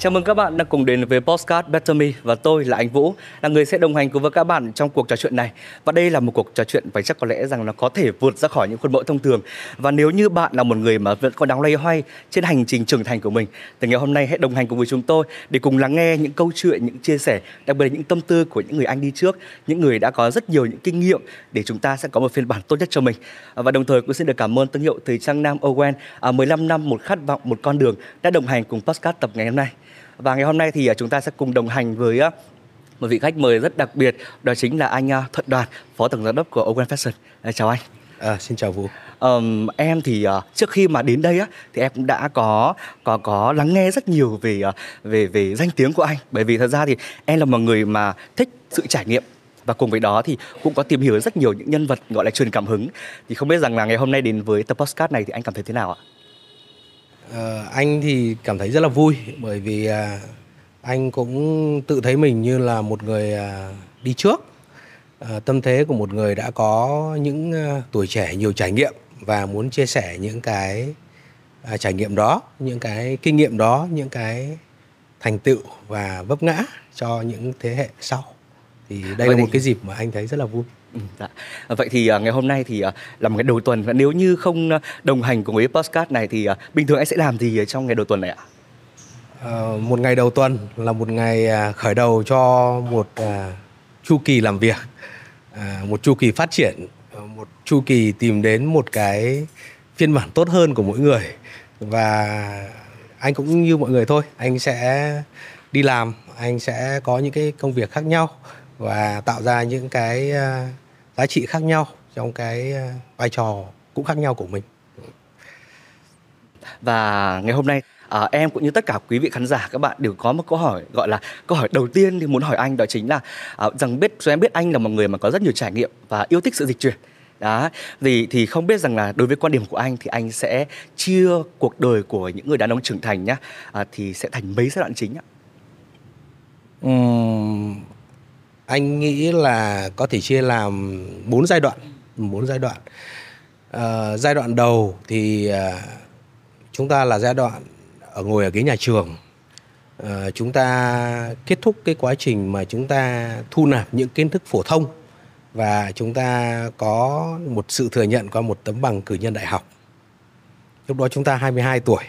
Chào mừng các bạn đã cùng đến với Postcard Better Me và tôi là anh Vũ, là người sẽ đồng hành cùng với các bạn trong cuộc trò chuyện này. Và đây là một cuộc trò chuyện và chắc có lẽ rằng nó có thể vượt ra khỏi những khuôn mẫu thông thường. Và nếu như bạn là một người mà vẫn còn đang loay hoay trên hành trình trưởng thành của mình, thì ngày hôm nay hãy đồng hành cùng với chúng tôi để cùng lắng nghe những câu chuyện, những chia sẻ, đặc biệt là những tâm tư của những người anh đi trước, những người đã có rất nhiều những kinh nghiệm để chúng ta sẽ có một phiên bản tốt nhất cho mình. Và đồng thời cũng xin được cảm ơn thương hiệu thời trang Nam Owen, à, 15 năm một khát vọng, một con đường đã đồng hành cùng Postcard tập ngày hôm nay. Và ngày hôm nay thì à, chúng ta sẽ cùng đồng hành với một vị khách mời rất đặc biệt, đó chính là anh à, Thuận Đoàn, Phó Tổng Giám đốc của Owen Fashion. chào anh. À, xin chào Vũ. Um, em thì uh, trước khi mà đến đây á thì em cũng đã có có có lắng nghe rất nhiều về uh, về về danh tiếng của anh bởi vì thật ra thì em là một người mà thích sự trải nghiệm và cùng với đó thì cũng có tìm hiểu rất nhiều những nhân vật gọi là truyền cảm hứng thì không biết rằng là ngày hôm nay đến với tập podcast này thì anh cảm thấy thế nào ạ? À, anh thì cảm thấy rất là vui bởi vì à, anh cũng tự thấy mình như là một người à, đi trước. À, tâm thế của một người đã có những à, tuổi trẻ nhiều trải nghiệm và muốn chia sẻ những cái à, trải nghiệm đó những cái kinh nghiệm đó những cái thành tựu và vấp ngã cho những thế hệ sau. Thì đây Vậy là một cái dịp mà anh thấy rất là vui Ừ, dạ. À, vậy thì uh, ngày hôm nay thì uh, là một ngày đầu tuần và nếu như không uh, đồng hành cùng với podcast này thì uh, bình thường anh sẽ làm gì trong ngày đầu tuần này ạ? Uh, một ngày đầu tuần là một ngày uh, khởi đầu cho một uh, chu kỳ làm việc, uh, một chu kỳ phát triển, uh, một chu kỳ tìm đến một cái phiên bản tốt hơn của mỗi người và anh cũng như mọi người thôi, anh sẽ đi làm, anh sẽ có những cái công việc khác nhau và tạo ra những cái ờ, giá trị khác nhau trong cái ờ, vai trò cũng khác nhau của mình. Và ngày hôm nay à, em cũng như tất cả quý vị khán giả các bạn đều có một câu hỏi gọi là câu hỏi đầu tiên thì muốn hỏi anh đó chính là à, rằng biết cho em biết anh là một người mà có rất nhiều trải nghiệm và yêu thích sự dịch chuyển. Đó vì thì không biết rằng là đối với quan điểm của anh thì anh sẽ chia cuộc đời của những người đàn ông trưởng thành nhá à, thì sẽ thành mấy giai đoạn chính ạ? Uhm, anh nghĩ là có thể chia làm bốn giai đoạn bốn giai đoạn. À, giai đoạn đầu thì à, chúng ta là giai đoạn ở ngồi ở ghế nhà trường. À, chúng ta kết thúc cái quá trình mà chúng ta thu nạp những kiến thức phổ thông và chúng ta có một sự thừa nhận qua một tấm bằng cử nhân đại học. Lúc đó chúng ta 22 tuổi.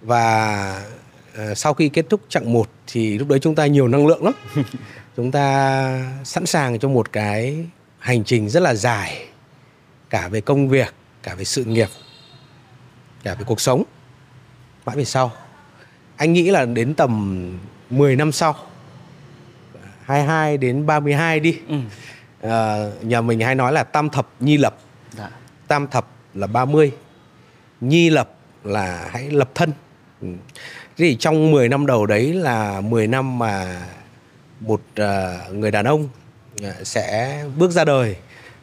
Và sau khi kết thúc chặng 1 thì lúc đấy chúng ta nhiều năng lượng lắm. chúng ta sẵn sàng cho một cái hành trình rất là dài cả về công việc cả về sự nghiệp cả về cuộc sống mãi về sau anh nghĩ là đến tầm 10 năm sau 22 đến 32 đi ừ. à, nhà mình hay nói là tam thập nhi lập dạ. tam thập là 30 nhi lập là hãy lập thân ừ. thì trong 10 năm đầu đấy là 10 năm mà một uh, người đàn ông uh, sẽ bước ra đời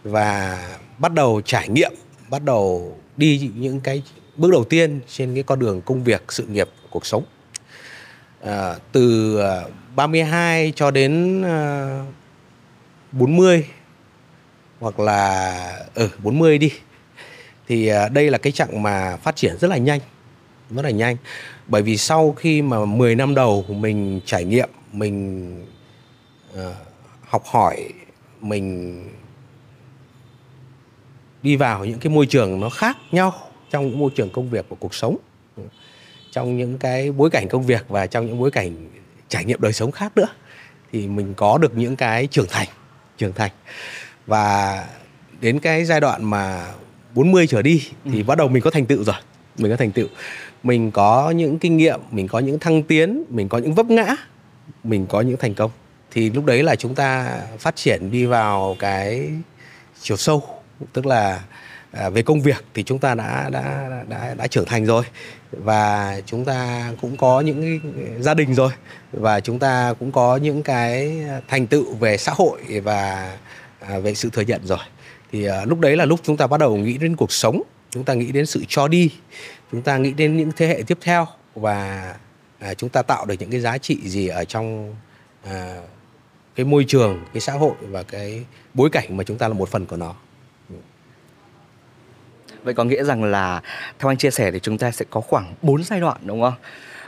và bắt đầu trải nghiệm bắt đầu đi những cái bước đầu tiên trên cái con đường công việc sự nghiệp cuộc sống. Uh, từ uh, 32 cho đến uh, 40 hoặc là ở ừ, 40 đi thì uh, đây là cái chặng mà phát triển rất là nhanh rất là nhanh. Bởi vì sau khi mà 10 năm đầu mình trải nghiệm mình học hỏi mình đi vào những cái môi trường nó khác nhau trong những môi trường công việc và cuộc sống. Trong những cái bối cảnh công việc và trong những bối cảnh trải nghiệm đời sống khác nữa thì mình có được những cái trưởng thành trưởng thành. Và đến cái giai đoạn mà 40 trở đi thì ừ. bắt đầu mình có thành tựu rồi mình có thành tựu. Mình có những kinh nghiệm mình có những thăng tiến mình có những vấp ngã mình có những thành công thì lúc đấy là chúng ta phát triển đi vào cái chiều sâu tức là à, về công việc thì chúng ta đã đã đã đã trưởng thành rồi. Và chúng ta cũng có những gia đình rồi. Và chúng ta cũng có những cái thành tựu về xã hội và à, về sự thừa nhận rồi. Thì à, lúc đấy là lúc chúng ta bắt đầu nghĩ đến cuộc sống chúng ta nghĩ đến sự cho đi chúng ta nghĩ đến những thế hệ tiếp theo và à, chúng ta tạo được những cái giá trị gì ở trong à, cái môi trường cái xã hội và cái bối cảnh mà chúng ta là một phần của nó. Vậy có nghĩa rằng là theo anh chia sẻ thì chúng ta sẽ có khoảng 4 giai đoạn đúng không?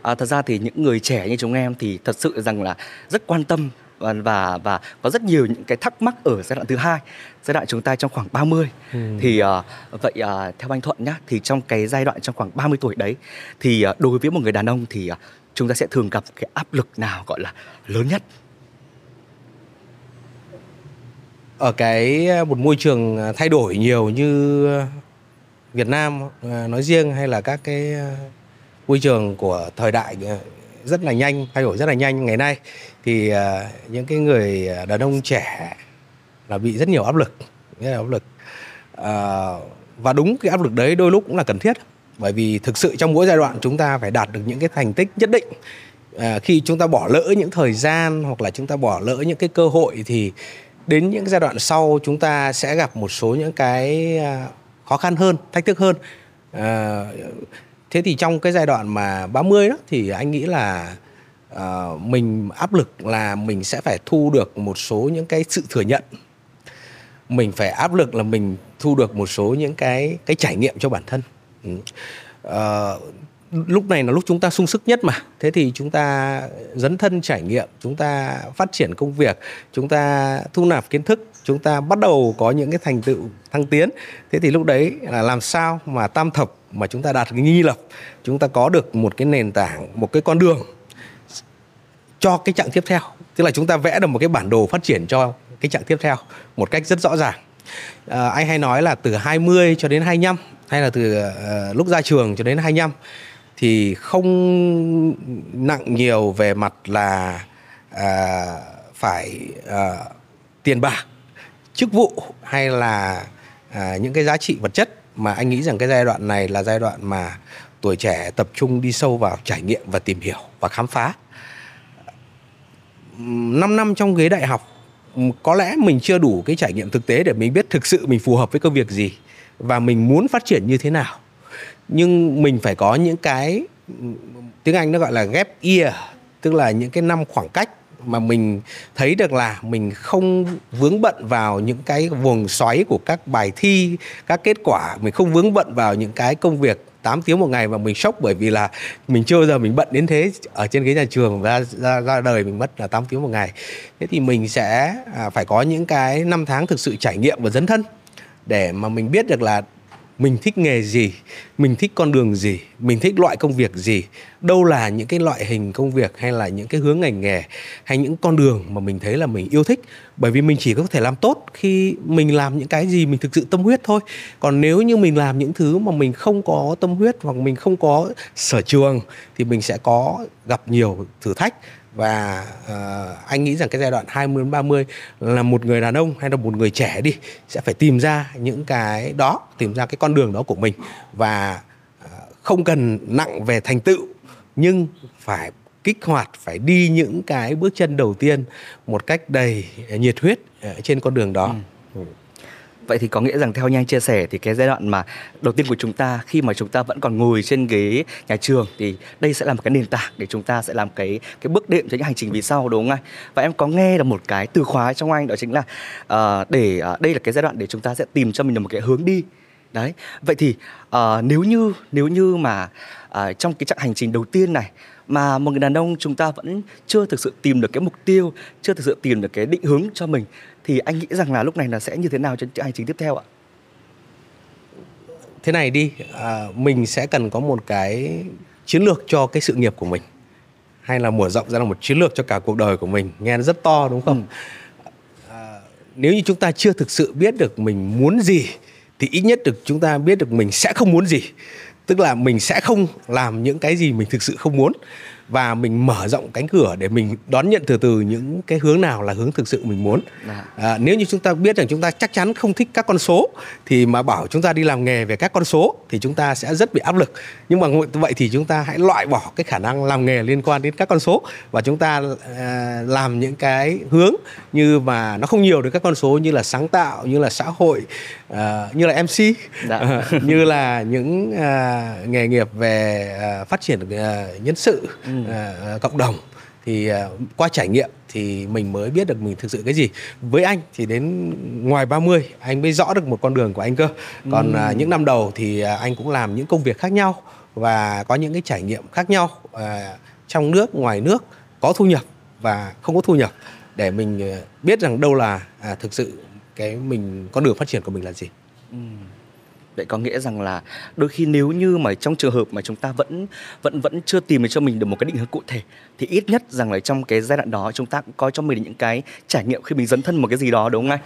À, thật ra thì những người trẻ như chúng em thì thật sự rằng là rất quan tâm và và và có rất nhiều những cái thắc mắc ở giai đoạn thứ hai giai đoạn chúng ta trong khoảng 30 ừ. thì uh, vậy uh, theo anh Thuận nhá thì trong cái giai đoạn trong khoảng 30 tuổi đấy thì uh, đối với một người đàn ông thì uh, chúng ta sẽ thường gặp cái áp lực nào gọi là lớn nhất ở cái ờ, một môi trường ờ, thay đổi nhiều như ờ, Việt Nam nói riêng hay là các cái môi trường của thời đại rất là nhanh thay đổi rất là nhanh. Ngày nay thì những cái người đàn ông trẻ là bị rất nhiều áp lực rất là áp lực. Và đúng cái áp lực đấy đôi lúc cũng là cần thiết bởi vì thực sự trong mỗi giai đoạn chúng ta phải đạt được những cái thành tích nhất định. À, khi chúng ta bỏ lỡ những thời gian hoặc là chúng ta bỏ lỡ những cái cơ hội thì đến những giai đoạn sau chúng ta sẽ gặp một số những cái à, khó khăn hơn thách thức hơn. À, thế thì trong cái giai đoạn mà 30 đó thì anh nghĩ là à, mình áp lực là mình sẽ phải thu được một số những cái sự thừa nhận. Mình phải áp lực là mình thu được một số những cái cái trải nghiệm cho bản thân. Ừ. Ờ, lúc này là lúc chúng ta sung sức nhất mà. Thế thì chúng ta dấn thân trải nghiệm chúng ta phát triển công việc chúng ta thu nạp kiến thức chúng ta bắt đầu có những cái thành tựu thăng tiến. Thế thì lúc đấy là làm sao mà tam thập mà chúng ta đạt cái nghi lập chúng ta có được một cái nền tảng một cái con đường cho cái chặng tiếp theo. Tức là chúng ta vẽ được một cái bản đồ phát triển cho cái chặng tiếp theo một cách rất rõ ràng. À, anh hay nói là từ 20 cho đến 25 hay là từ uh, lúc ra trường cho đến 25 thì không nặng nhiều về mặt là à, phải à, tiền bạc chức vụ hay là à, những cái giá trị vật chất. Mà anh nghĩ rằng cái giai đoạn này là giai đoạn mà tuổi trẻ tập trung đi sâu vào trải nghiệm và tìm hiểu và khám phá. 5 năm trong ghế đại học có lẽ mình chưa đủ cái trải nghiệm thực tế để mình biết thực sự mình phù hợp với công việc gì và mình muốn phát triển như thế nào nhưng mình phải có những cái tiếng anh nó gọi là gap year tức là những cái năm khoảng cách mà mình thấy được là mình không vướng bận vào những cái vùng xoáy của các bài thi các kết quả. Mình không vướng bận vào những cái công việc 8 tiếng một ngày mà mình sốc bởi vì là mình chưa bao giờ mình bận đến thế ở trên ghế nhà trường. Ra ra, ra đời mình mất là 8 tiếng một ngày. Thế thì mình sẽ à, phải có những cái năm tháng thực sự trải nghiệm và dấn thân để mà mình biết được là mình thích nghề gì? Mình thích con đường gì? Mình thích loại công việc gì? Đâu là những cái loại hình công việc hay là những cái hướng ngành nghề hay những con đường mà mình thấy là mình yêu thích? Bởi vì mình chỉ có thể làm tốt khi mình làm những cái gì mình thực sự tâm huyết thôi. Còn nếu như mình làm những thứ mà mình không có tâm huyết hoặc mình không có sở trường thì mình sẽ có gặp nhiều thử thách và uh, anh nghĩ rằng cái giai đoạn 20 đến 30 là một người đàn ông hay là một người trẻ đi sẽ phải tìm ra những cái đó, tìm ra cái con đường đó của mình và uh, không cần nặng về thành tựu nhưng phải kích hoạt phải đi những cái bước chân đầu tiên một cách đầy nhiệt huyết trên con đường đó. Ừ. Vậy thì có nghĩa rằng theo như anh chia sẻ thì cái giai đoạn mà đầu tiên của chúng ta khi mà chúng ta vẫn còn ngồi trên ghế nhà trường thì đây sẽ là một cái nền tảng để chúng ta sẽ làm cái cái bước đệm cho những hành trình vì sau đúng không anh? Và em có nghe là một cái từ khóa trong anh đó chính là uh, để uh, đây là cái giai đoạn để chúng ta sẽ tìm cho mình được một cái hướng đi. Đấy. Vậy thì uh, nếu như nếu như mà uh, trong cái chặng hành trình đầu tiên này mà một người đàn ông chúng ta vẫn chưa thực sự tìm được cái mục tiêu, chưa thực sự tìm được cái định hướng cho mình thì anh nghĩ rằng là lúc này là sẽ như thế nào cho hành trình tiếp theo ạ? Thế này đi, à, mình sẽ cần có một cái chiến lược cho cái sự nghiệp của mình hay là mở rộng ra là một chiến lược cho cả cuộc đời của mình nghe nó rất to đúng không? Ừ. À, nếu như chúng ta chưa thực sự biết được mình muốn gì thì ít nhất được chúng ta biết được mình sẽ không muốn gì tức là mình sẽ không làm những cái gì mình thực sự không muốn và mình mở rộng cánh cửa để mình đón nhận từ từ những cái hướng nào là hướng thực sự mình muốn dạ. à, nếu như chúng ta biết rằng chúng ta chắc chắn không thích các con số thì mà bảo chúng ta đi làm nghề về các con số thì chúng ta sẽ rất bị áp lực nhưng mà vậy thì chúng ta hãy loại bỏ cái khả năng làm nghề liên quan đến các con số và chúng ta à, làm những cái hướng như mà nó không nhiều đến các con số như là sáng tạo như là xã hội à, như là mc dạ. à, như là những à, nghề nghiệp về à, phát triển à, nhân sự ừ uh, cộng đồng thì uh, qua trải nghiệm thì mình mới biết được mình thực sự cái gì. Với anh thì đến ngoài 30 anh mới rõ được một con đường của anh cơ. Còn ừ. uh, những năm đầu thì uh, anh cũng làm những công việc khác nhau và có những cái trải nghiệm khác nhau trong nước ngoài nước có thu nhập và không có thu nhập. Để mình ờ, biết rằng đâu là à, thực sự cái mình con đường phát triển của mình là gì Vậy có nghĩa rằng là đôi khi nếu như mà trong trường hợp mà chúng ta vẫn vẫn vẫn chưa tìm được cho mình được một cái định hướng cụ thể thì ít nhất rằng là trong cái giai đoạn đó chúng ta cũng có cho mình những cái trải nghiệm khi mình dấn thân một cái gì đó đúng không anh?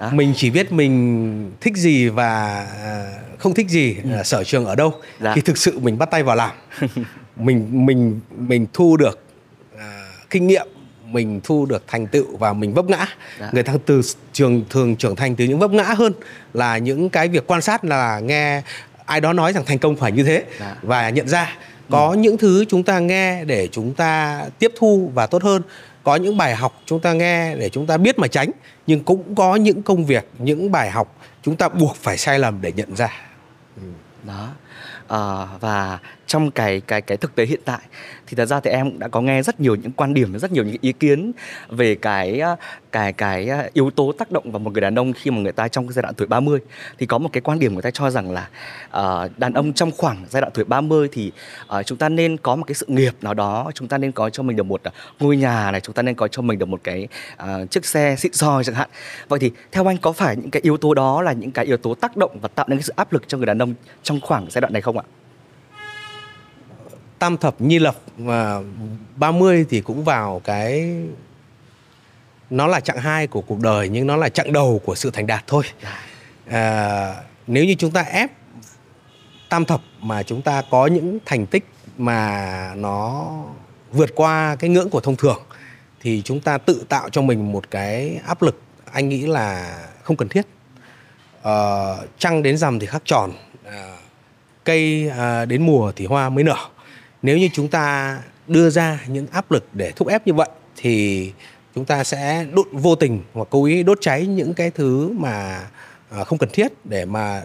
Đó. mình chỉ biết mình thích gì và à, không thích gì à, sở trường ở đâu Ừ. Dạ. thì thực sự mình bắt tay vào làm mình mình mình thu được à, kinh nghiệm mình thu được thành tựu và mình vấp ngã. Dạ. người ta từ trường thường trưởng thành từ những vấp ngã hơn là những cái việc quan sát là nghe ai đó nói rằng thành công phải như thế Dạ. và nhận ra. Có những thứ chúng ta nghe để chúng ta tiếp thu và tốt hơn. Có những bài học chúng ta nghe để chúng ta biết mà tránh. Nhưng cũng có những công việc những bài học chúng ta buộc phải sai lầm để nhận ra. Đó. Ờ, và trong cái cái cái thực tế hiện tại thì thật ra thì em cũng đã có nghe rất nhiều những quan điểm rất nhiều những ý kiến về cái ờ, cái cái ờ, yếu tố tác động vào một người đàn ông khi mà người ta trong cái giai đoạn tuổi 30 thì có một cái quan điểm người ta cho rằng là uh, đàn ông trong khoảng giai đoạn tuổi 30 thì uh, chúng ta nên có một cái sự nghiệp nào đó chúng ta nên có cho mình được một ngôi nhà này chúng ta nên có cho mình được một cái uh, chiếc xe xịn sò chẳng hạn vậy thì theo anh có phải những cái yếu tố đó là những cái yếu tố tác động và tạo nên cái sự áp lực cho người đàn ông trong khoảng giai đoạn này không ạ? Tam thập nhi lập và 30 thì cũng vào cái nó là chặng hai của cuộc đời nhưng nó là chặng đầu của sự thành đạt thôi. À, nếu như chúng ta ép tam thập mà chúng ta có những thành tích mà nó vượt qua cái ngưỡng của thông thường thì chúng ta tự tạo cho mình một cái áp lực anh nghĩ là không cần thiết. Ờ, trăng đến rằm thì khắc tròn à, cây à, đến mùa thì hoa mới nở nếu như chúng ta đưa ra những áp lực để thúc ép như vậy thì chúng ta sẽ đốt vô tình hoặc cố ý đốt cháy những cái thứ mà à, không cần thiết để mà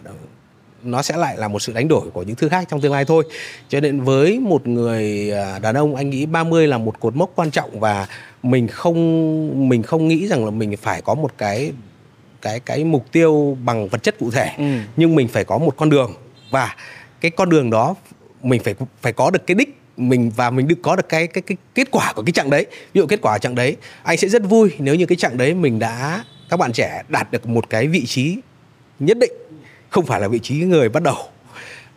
nó sẽ lại là một sự đánh đổi của những thứ khác trong tương lai thôi. Cho nên với một người à, đàn ông anh nghĩ 30 là một cột mốc quan trọng và mình không mình không nghĩ rằng là mình phải có một cái cái cái mục tiêu bằng vật chất cụ thể Ừ. nhưng mình phải có một con đường và cái con đường đó mình phải phải có được cái đích mình và mình được có được cái cái cái kết quả của cái chặng đấy. Ví dụ kết quả chặng đấy anh sẽ rất vui nếu như cái chặng đấy mình đã các bạn trẻ đạt được một cái vị trí nhất định. Không phải là vị trí người bắt đầu.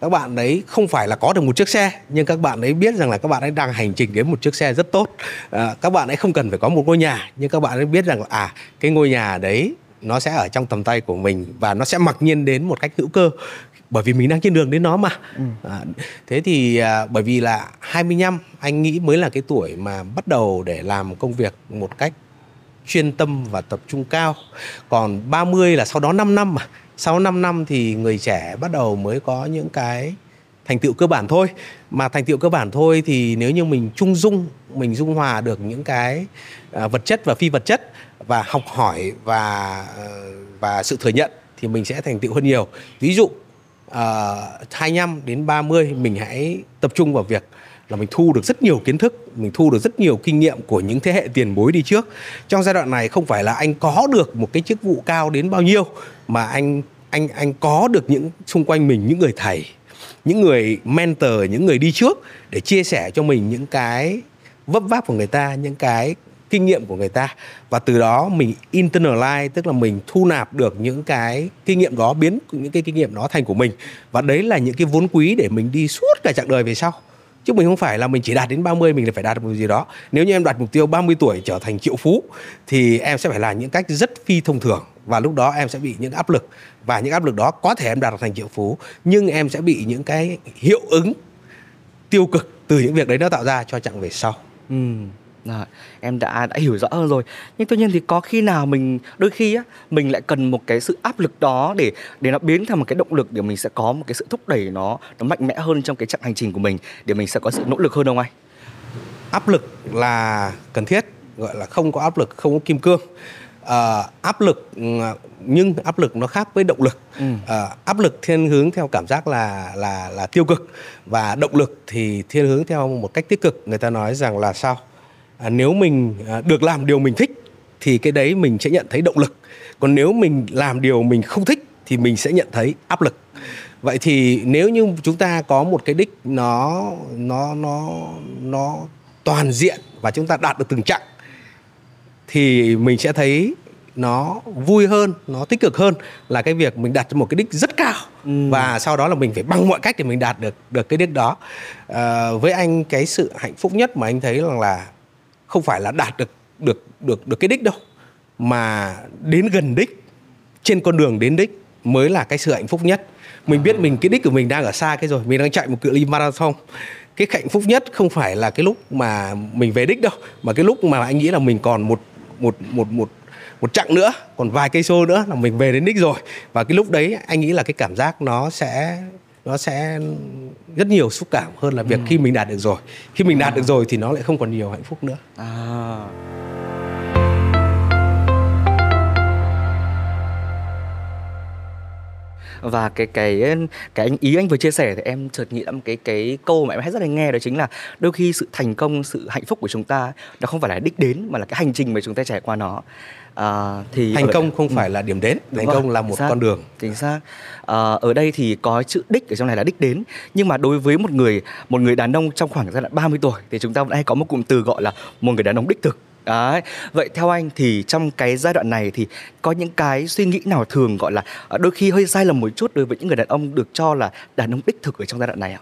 Các bạn đấy không phải là có được một chiếc xe nhưng các bạn ấy biết rằng là các bạn ấy đang hành trình đến một chiếc xe rất tốt. À, các bạn ấy không cần phải có một ngôi nhà nhưng các bạn ấy biết rằng là à cái ngôi nhà đấy nó sẽ ở trong tầm tay của mình và nó sẽ mặc nhiên đến một cách hữu cơ bởi vì mình đang trên đường đến nó mà à, thế thì à, bởi vì là 25 anh nghĩ mới là cái tuổi mà bắt đầu để làm công việc một cách chuyên tâm và tập trung cao. Còn 30 là sau đó 5 năm mà. Sau 5 năm thì người trẻ bắt đầu mới có những cái thành tựu cơ bản thôi. Mà thành tựu cơ bản thôi thì nếu như mình trung dung, mình dung hòa được những cái à, vật chất và phi vật chất và học hỏi và ờ, và sự thừa nhận thì mình sẽ thành tựu hơn nhiều. Ví dụ Ờ, uh, 25 đến 30 mình hãy tập trung vào việc là mình thu được rất nhiều kiến thức, mình thu được rất nhiều kinh nghiệm của những thế hệ tiền bối đi trước. Trong giai đoạn này không phải là anh có được một cái chức vụ cao đến bao nhiêu mà anh anh anh có được những xung quanh mình những người thầy, những người mentor, những người đi trước để chia sẻ cho mình những cái vấp váp của người ta, những cái kinh nghiệm của người ta. Và từ đó mình internalize, tức là mình thu nạp được những cái kinh nghiệm đó, biến những cái kinh nghiệm đó thành của mình. Và đấy là những cái vốn quý để mình đi suốt cả chặng đời về sau. Chứ mình không phải là mình chỉ đạt đến 30 mình là phải đạt được một gì đó. Nếu như em đặt mục tiêu 30 tuổi trở thành triệu phú, thì em sẽ phải làm những cách rất phi thông thường. Và lúc đó em sẽ bị những áp lực. Và những áp lực đó có thể em đạt được thành triệu phú, nhưng em sẽ bị những cái hiệu ứng tiêu cực từ những việc đấy nó tạo ra cho chặng về sau. Ừ. Rồi, em đã đã hiểu rõ hơn rồi. Nhưng tuy nhiên thì có khi nào mình đôi khi á mình lại cần một cái sự áp lực đó để để nó biến thành một cái động lực để mình sẽ có một cái sự thúc đẩy nó nó mạnh mẽ hơn trong cái chặng hành trình của mình để mình sẽ có sự nỗ lực hơn không anh? áp lực là cần thiết gọi là không có áp lực không có kim cương Ờ, áp lực ừ, nhưng áp lực nó khác với động lực Ừ. Ờ, áp lực thiên hướng theo cảm giác là là là tiêu cực và động lực thì thiên hướng theo một cách tích cực người ta nói rằng là sao à, nếu mình à, được làm điều mình thích thì cái đấy mình sẽ nhận thấy động lực. Còn nếu mình làm điều mình không thích thì mình sẽ nhận thấy áp lực. Vậy thì nếu như chúng ta có một cái đích nó nó nó nó toàn diện và chúng ta đạt được từng chặng thì mình sẽ thấy nó vui hơn nó tích cực hơn là cái việc mình đặt một cái đích rất cao. Ừ. và sau đó là mình phải bằng mọi cách để mình đạt được được cái đích đó. À, với anh cái sự hạnh phúc nhất mà anh thấy rằng là không phải là đạt được được được được cái đích đâu mà đến gần đích trên con đường đến đích mới là cái sự hạnh phúc nhất. Mình biết mình cái đích của mình đang ở xa cái rồi mình đang chạy một cự ly marathon. Cái hạnh phúc nhất không phải là cái lúc mà mình về đích đâu mà cái lúc mà anh nghĩ là mình còn một một một một một chặng nữa còn vài cây số nữa là mình về đến đích rồi. Và cái lúc đấy anh nghĩ là cái cảm giác nó sẽ nó sẽ rất nhiều xúc cảm hơn là việc ừ. khi mình đạt được rồi khi mình đạt à. được rồi thì nó lại không còn nhiều hạnh phúc nữa à. và cái cái cái anh ý anh vừa chia sẻ thì em chợt nghĩ một cái cái câu mà em hay rất là nghe đó chính là đôi khi sự thành công sự hạnh phúc của chúng ta nó không phải là đích đến mà là cái hành trình mà chúng ta trải qua nó à, thì thành công không ừ. phải là điểm đến thành rồi, công là một con đường chính xác à, ở đây thì có chữ đích ở trong này là đích đến nhưng mà đối với một người một người đàn ông trong khoảng giai đoạn 30 tuổi thì chúng ta vẫn hay có một cụm từ gọi là một người đàn ông đích thực Đấy. Vậy theo anh thì trong cái giai đoạn này thì có những cái suy nghĩ nào thường gọi là à, đôi khi hơi sai lầm một chút đối với những người đàn ông được cho là đàn ông đích thực ở trong giai đoạn này ạ?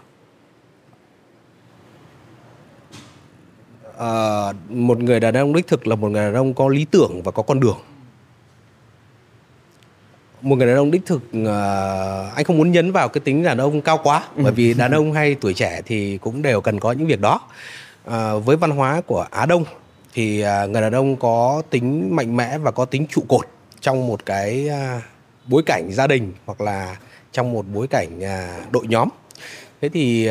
À, một người đàn ông đích thực là một người đàn ông có lý tưởng và có con đường. Một người đàn ông đích thực uh, anh không muốn nhấn vào cái tính đàn ông cao quá ừ. bởi vì đàn ông hay tuổi trẻ thì cũng đều cần có những việc đó. Uh, với văn hóa của Á Đông thì à, người đàn ông có tính mạnh mẽ và có tính trụ cột trong một cái à, bối cảnh gia đình hoặc là trong một bối cảnh à, đội nhóm thế thì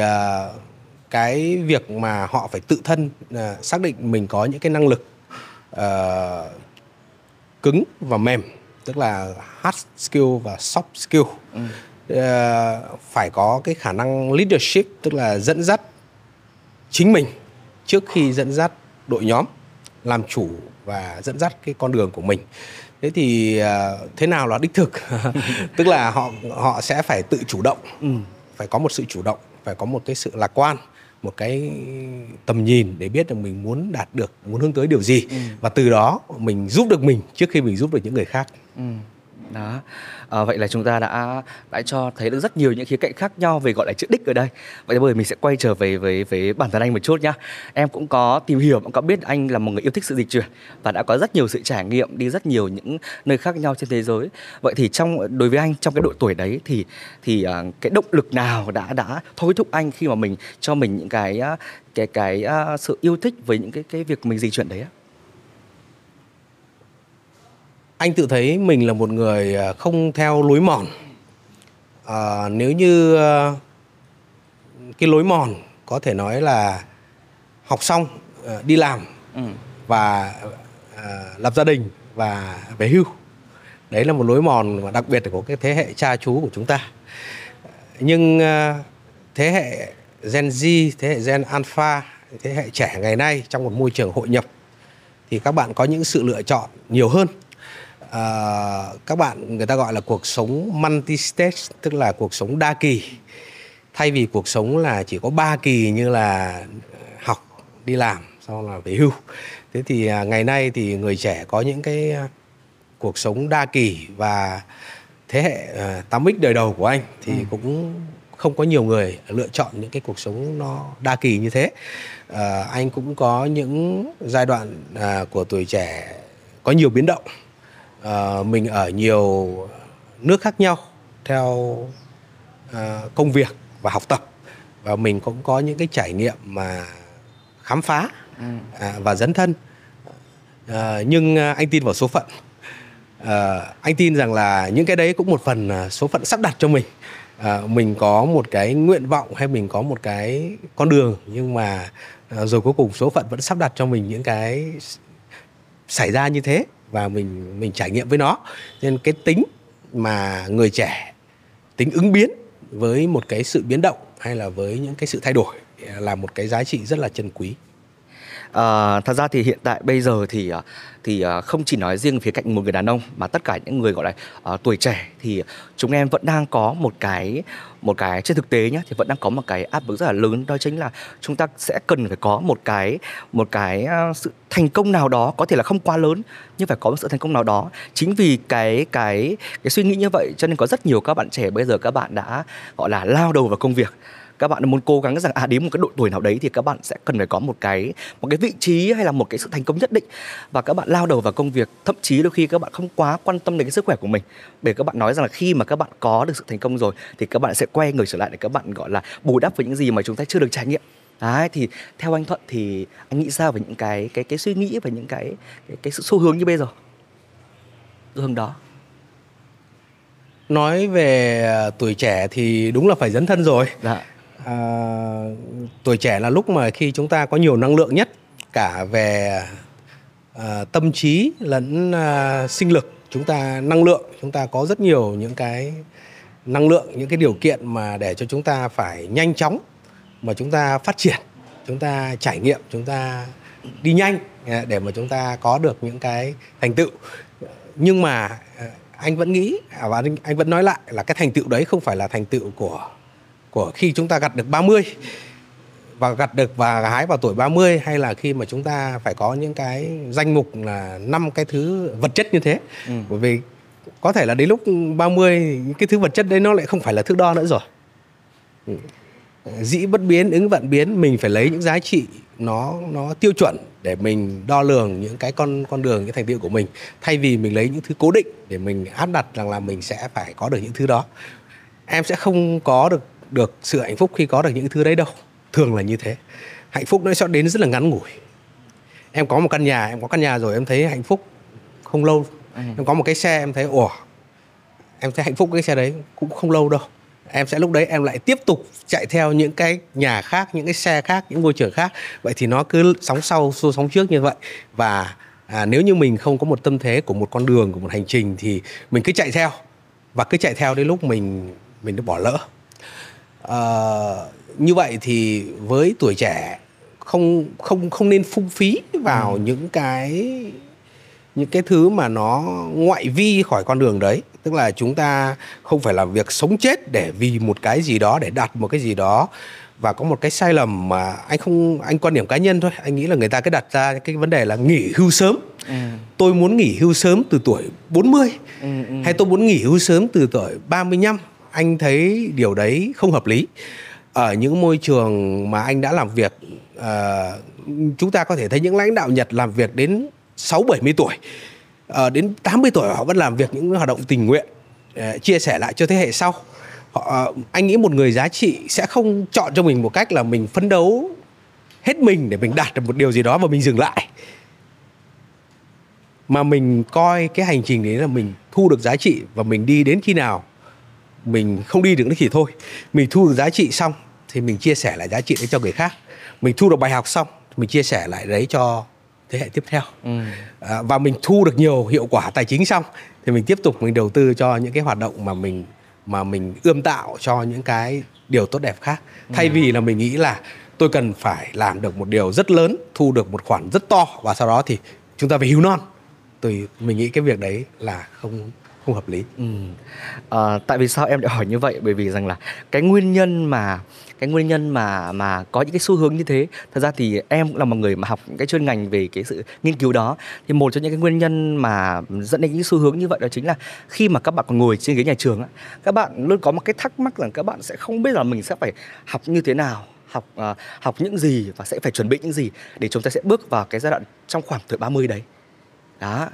cái việc mà họ phải tự thân xác định mình có những cái năng lực cứng và mềm tức là hard skill và soft skill. Ừ. phải có cái khả năng leadership tức là dẫn dắt chính mình trước khi dẫn dắt đội nhóm làm chủ và dẫn dắt cái con đường của mình. Thế thì uh, thế nào là đích thực? Tức là họ họ sẽ phải tự chủ động. Ừ. phải có một sự chủ động phải có một cái sự lạc quan một cái tầm nhìn để biết rằng mình muốn đạt được muốn hướng tới điều gì. Ừ. và từ đó mình giúp được mình trước khi mình giúp được những người khác. Ừ đó. À, vậy là chúng ta đã đã cho thấy được rất nhiều những khía cạnh khác nhau về gọi là chữ đích ở đây. Vậy thì bây giờ mình sẽ quay trở về với với bản thân anh một chút nhá. Em cũng có tìm hiểu cũng có biết anh là một người yêu thích sự dịch chuyển và đã có rất nhiều sự trải nghiệm đi rất nhiều những nơi khác nhau trên thế giới. Vậy thì trong đối với anh trong cái độ tuổi đấy thì thì uh, cái động lực nào đã đã thôi thúc anh khi mà mình cho mình những cái à, cái cái uh, sự yêu thích với những cái cái việc mình di chuyển đấy á anh tự thấy mình là một người à, không theo lối mòn. À, nếu như à, cái lối mòn có thể nói là học xong à, đi làm ừ. và lập gia đình và về hưu đấy là một lối mòn mà đặc biệt của cái thế hệ cha chú của chúng ta. Nhưng thế hệ Gen Z, thế hệ Gen Alpha, thế hệ trẻ ngày nay trong một môi trường hội nhập thì các bạn có những sự lựa chọn nhiều hơn uh, các bạn người ta gọi là cuộc sống multi stage tức là cuộc sống đa kỳ. Thay vì cuộc sống là chỉ có ba kỳ như là học đi làm sau là về hưu. Thế thì uh, ngày nay thì người trẻ có những cái uh, cuộc sống đa kỳ và thế hệ uh, 8x đời đầu của anh thì ừ. cũng không có nhiều người lựa chọn những cái cuộc sống nó đa kỳ như thế. À, anh cũng có những giai đoạn à, của tuổi trẻ có nhiều biến động uh, mình ở nhiều nước khác nhau theo uh, công việc và học tập. Và mình cũng có những cái trải nghiệm mà khám phá ừ. uh, và dấn thân. Uh, nhưng anh tin vào số phận. Uh, anh tin rằng là những cái đấy cũng một phần uh, số phận sắp đặt cho mình. Uh, mình có một cái nguyện vọng hay mình có một cái con đường nhưng mà rồi cuối cùng số phận vẫn sắp đặt cho mình những cái xảy ra như thế và mình mình trải nghiệm với nó. Nên cái tính mà người trẻ tính ứng biến với một cái sự biến động hay là với những cái sự thay đổi là một cái giá trị rất là chân quý. À, thật ra thì hiện tại bây giờ thì ờ, thì ờ, không chỉ nói riêng phía cạnh một người đàn ông mà tất cả những người gọi là à, tuổi trẻ thì chúng em vẫn đang có một cái một cái trên thực tế nhé thì vẫn đang có một cái áp lực rất là lớn đó chính là chúng ta sẽ cần phải có một cái một cái sự thành công nào đó có thể là không quá lớn nhưng phải có một sự thành công nào đó. Chính vì cái cái cái suy nghĩ như vậy cho nên có rất nhiều các bạn trẻ bây giờ các bạn đã gọi là lao đầu vào công việc các bạn muốn cố gắng rằng à đến một cái độ tuổi nào đấy thì các bạn sẽ cần phải có một cái một cái vị trí hay là một cái sự thành công nhất định và các bạn lao đầu vào công việc thậm chí đôi khi các bạn không quá quan tâm đến cái sức khỏe của mình để các bạn nói rằng là khi mà các bạn có được sự thành công rồi thì các bạn sẽ quay người trở lại để các bạn gọi là bù đắp với những gì mà chúng ta chưa được trải nghiệm Đấy thì theo anh Thuận thì anh nghĩ sao về những cái cái cái suy nghĩ và những cái cái, cái sự xu hướng như bây giờ? Hướng đó. Nói về à, tuổi trẻ thì đúng là phải dấn thân rồi. Dạ à, tuổi trẻ là lúc mà khi chúng ta có nhiều năng lượng nhất cả về à, tâm trí lẫn à, sinh lực chúng ta năng lượng chúng ta có rất nhiều những cái năng lượng những cái điều kiện mà để cho chúng ta phải nhanh chóng mà chúng ta phát triển chúng ta trải nghiệm chúng ta đi nhanh à, để mà chúng ta có được những cái thành tựu. Nhưng mà à, anh vẫn nghĩ à, và anh, anh vẫn nói lại là cái thành tựu đấy không phải là thành tựu của của khi chúng ta gặt được 30 và gặt được và hái vào tuổi 30 hay là khi mà chúng ta phải có những cái danh mục là năm cái thứ vật chất như thế. Ừ. Bởi vì có thể là đến lúc 30 cái thứ vật chất đấy nó lại không phải là thước đo nữa rồi. Ừ. Dĩ bất biến ứng vận biến mình phải lấy những giá trị nó nó tiêu chuẩn để mình đo lường những cái con con đường cái thành tựu của mình thay vì mình lấy những thứ cố định để mình áp đặt rằng là mình sẽ phải có được những thứ đó em sẽ không có được được sự hạnh phúc khi có được những thứ đấy đâu. Thường là như thế. Hạnh phúc nó sẽ đến rất là ngắn ngủi. Em có một căn nhà em có căn nhà rồi em thấy hạnh phúc không lâu. Ừ. em có một cái xe em thấy ủa em thấy hạnh phúc cái xe đấy cũng không lâu đâu. Em sẽ lúc đấy em lại tiếp tục chạy theo những cái nhà khác những cái xe khác những ngôi trường khác. Vậy thì nó cứ sóng sau xô sóng trước như vậy. Và à, nếu như mình không có một tâm thế của một con đường của một hành trình thì mình cứ chạy theo. Và cứ chạy theo đến lúc mình mình đã bỏ lỡ uh, như vậy thì với tuổi trẻ không không không nên phung phí vào ừ. những cái những cái thứ mà nó ngoại vi khỏi con đường đấy tức là chúng ta không phải làm việc sống chết để vì một cái gì đó để đạt một cái gì đó và có một cái sai lầm mà anh không anh quan điểm cá nhân thôi anh nghĩ là người ta cứ đặt ra cái vấn đề là nghỉ hưu sớm ừ. tôi muốn nghỉ hưu sớm từ tuổi 40 ừ, ừ. hay tôi muốn nghỉ hưu sớm từ tuổi 35 anh thấy điều đấy không hợp lý. Ở những môi trường mà anh đã làm việc uh, chúng ta có thể thấy những lãnh đạo Nhật làm việc đến 6 70 tuổi uh, đến 80 tuổi họ vẫn làm việc những hoạt động tình nguyện uh, chia sẻ lại cho thế hệ sau. Họ uh, anh nghĩ một người giá trị sẽ không chọn cho mình một cách là mình phấn đấu hết mình để mình đạt được một điều gì đó và mình dừng lại. Mà mình coi cái hành trình đấy là mình thu được giá trị và mình đi đến khi nào mình không đi được nữa thì thôi. Mình thu được giá trị xong thì mình chia sẻ lại giá trị đấy cho người khác. Mình thu được bài học xong mình chia sẻ lại đấy cho thế hệ tiếp theo. Ừ. à, và mình thu được nhiều hiệu quả tài chính xong thì mình tiếp tục mình đầu tư cho những cái hoạt động mà mình mà mình ươm tạo cho những cái điều tốt đẹp khác. Thay ừ. vì là mình nghĩ là tôi cần phải làm được một điều rất lớn thu được một khoản rất to và sau đó thì chúng ta phải hưu non. Tôi mình nghĩ cái việc đấy là không không hợp lý. Ừ. À, tại vì sao em lại hỏi như vậy? Bởi vì rằng là cái nguyên nhân mà cái nguyên nhân mà mà có những cái xu hướng như thế thật ra thì em cũng là một người mà học cái chuyên ngành về cái sự nghiên cứu đó thì một trong những cái nguyên nhân mà dẫn đến những xu hướng như vậy đó chính là khi mà các bạn còn ngồi trên ghế nhà trường các bạn luôn có một cái thắc mắc rằng các bạn sẽ không biết là mình sẽ phải học như thế nào học uh, học những gì và sẽ phải chuẩn bị những gì để chúng ta sẽ bước vào cái giai đoạn trong khoảng tuổi 30 đấy đó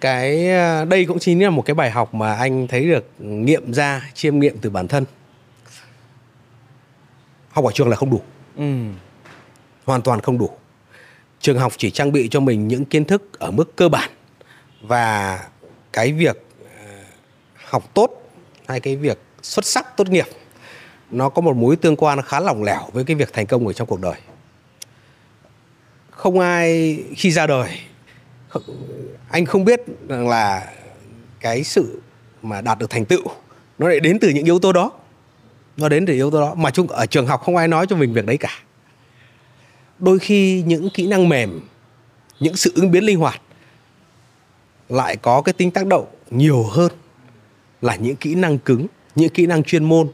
cái à, đây cũng chính là một cái bài học mà anh thấy được nghiệm ra chiêm nghiệm từ bản thân. Học ở trường là không đủ. Ừ. hoàn toàn không đủ. Trường học chỉ trang bị cho mình những kiến thức ở mức cơ bản và cái việc à, học tốt hay cái việc xuất sắc tốt nghiệp nó có một mối tương quan khá lỏng lẻo với cái việc thành công ở trong cuộc đời. Không ai khi ra đời anh không biết rằng là cái sự mà đạt được thành tựu nó lại đến từ những yếu tố đó. Nó đến từ yếu tố đó mà chung ở trường học không ai nói cho mình việc đấy cả. Đôi khi những kỹ năng mềm những sự ứng biến linh hoạt lại có cái tính tác động nhiều hơn là những kỹ năng cứng những kỹ năng chuyên môn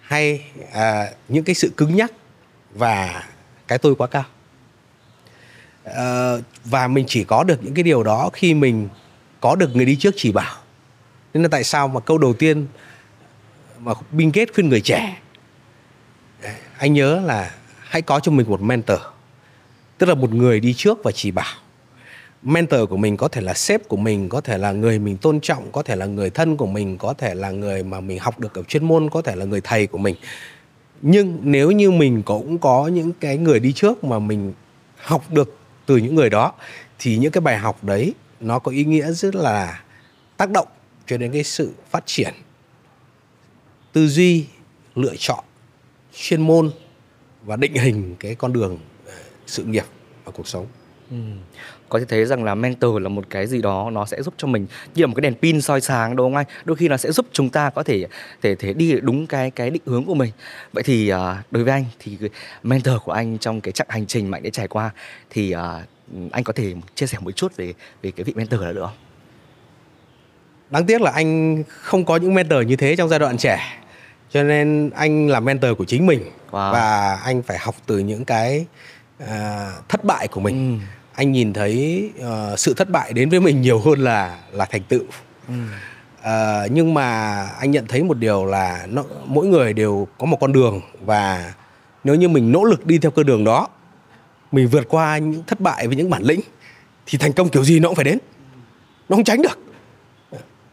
hay à, những cái sự cứng nhắc và cái tôi quá cao à, và mình chỉ có được những cái điều đó khi mình có được người đi trước chỉ bảo. Nên là tại sao mà câu đầu tiên mà Bill Gates khuyên người trẻ? Anh nhớ là hãy có cho mình một mentor tức là một người đi trước và chỉ bảo. Mentor của mình có thể là sếp của mình có thể là người mình tôn trọng có thể là người thân của mình có thể là người mà mình học được ở chuyên môn có thể là người thầy của mình. Nhưng nếu như mình cũng có những cái người đi trước mà mình học được từ những người đó, thì những cái bài học đấy nó có ý nghĩa rất là tác động cho đến cái sự phát triển, tư duy, lựa chọn, chuyên môn và định hình cái con đường ờ, sự nghiệp và cuộc sống Ừ. Có thể thấy rằng là mentor là một cái gì đó nó sẽ giúp cho mình như là một cái đèn pin soi sáng đúng không anh? Đôi khi nó sẽ giúp chúng ta có thể thể thể đi đúng cái cái định hướng của mình. Vậy thì uh, đối với anh thì mentor của anh trong cái chặng hành trình mà anh đã trải qua thì uh, anh có thể chia sẻ một chút về về cái vị mentor đó được không? Đáng tiếc là anh không có những mentor như thế trong giai đoạn trẻ. Cho nên anh là mentor của chính mình wow. và anh phải học từ những cái uh, thất bại của mình. Ừ anh nhìn thấy uh, sự thất bại đến với mình nhiều hơn là là thành tựu. Ừ. uh, nhưng mà anh nhận thấy một điều là nó, mỗi người đều có một con đường và nếu như mình nỗ lực đi theo con đường đó mình vượt qua những thất bại với những bản lĩnh thì thành công kiểu gì nó cũng phải đến. Nó không tránh được.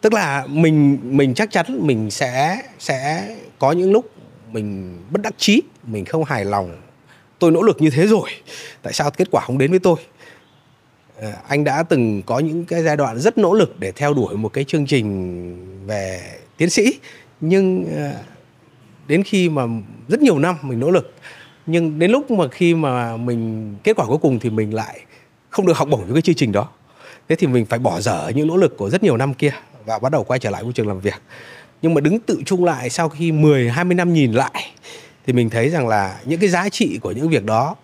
Tức là mình mình chắc chắn mình sẽ sẽ có những lúc mình bất đắc chí mình không hài lòng. Tôi nỗ lực như thế rồi tại sao kết quả không đến với tôi Ờ, anh đã từng có những cái giai đoạn rất nỗ lực để theo đuổi một cái chương trình về tiến sĩ. Nhưng ờ, đến khi mà rất nhiều năm mình nỗ lực, nhưng đến lúc mà khi mà mình, kết quả cuối cùng thì mình lại không được học bổng với cái chương trình đó. Thế thì mình phải bỏ dở những nỗ lực của rất nhiều năm kia và bắt đầu quay trở lại môi trường làm việc. Nhưng mà đứng tự chung lại sau khi 10 20 năm nhìn lại, thì mình thấy rằng là những cái giá trị của những việc đó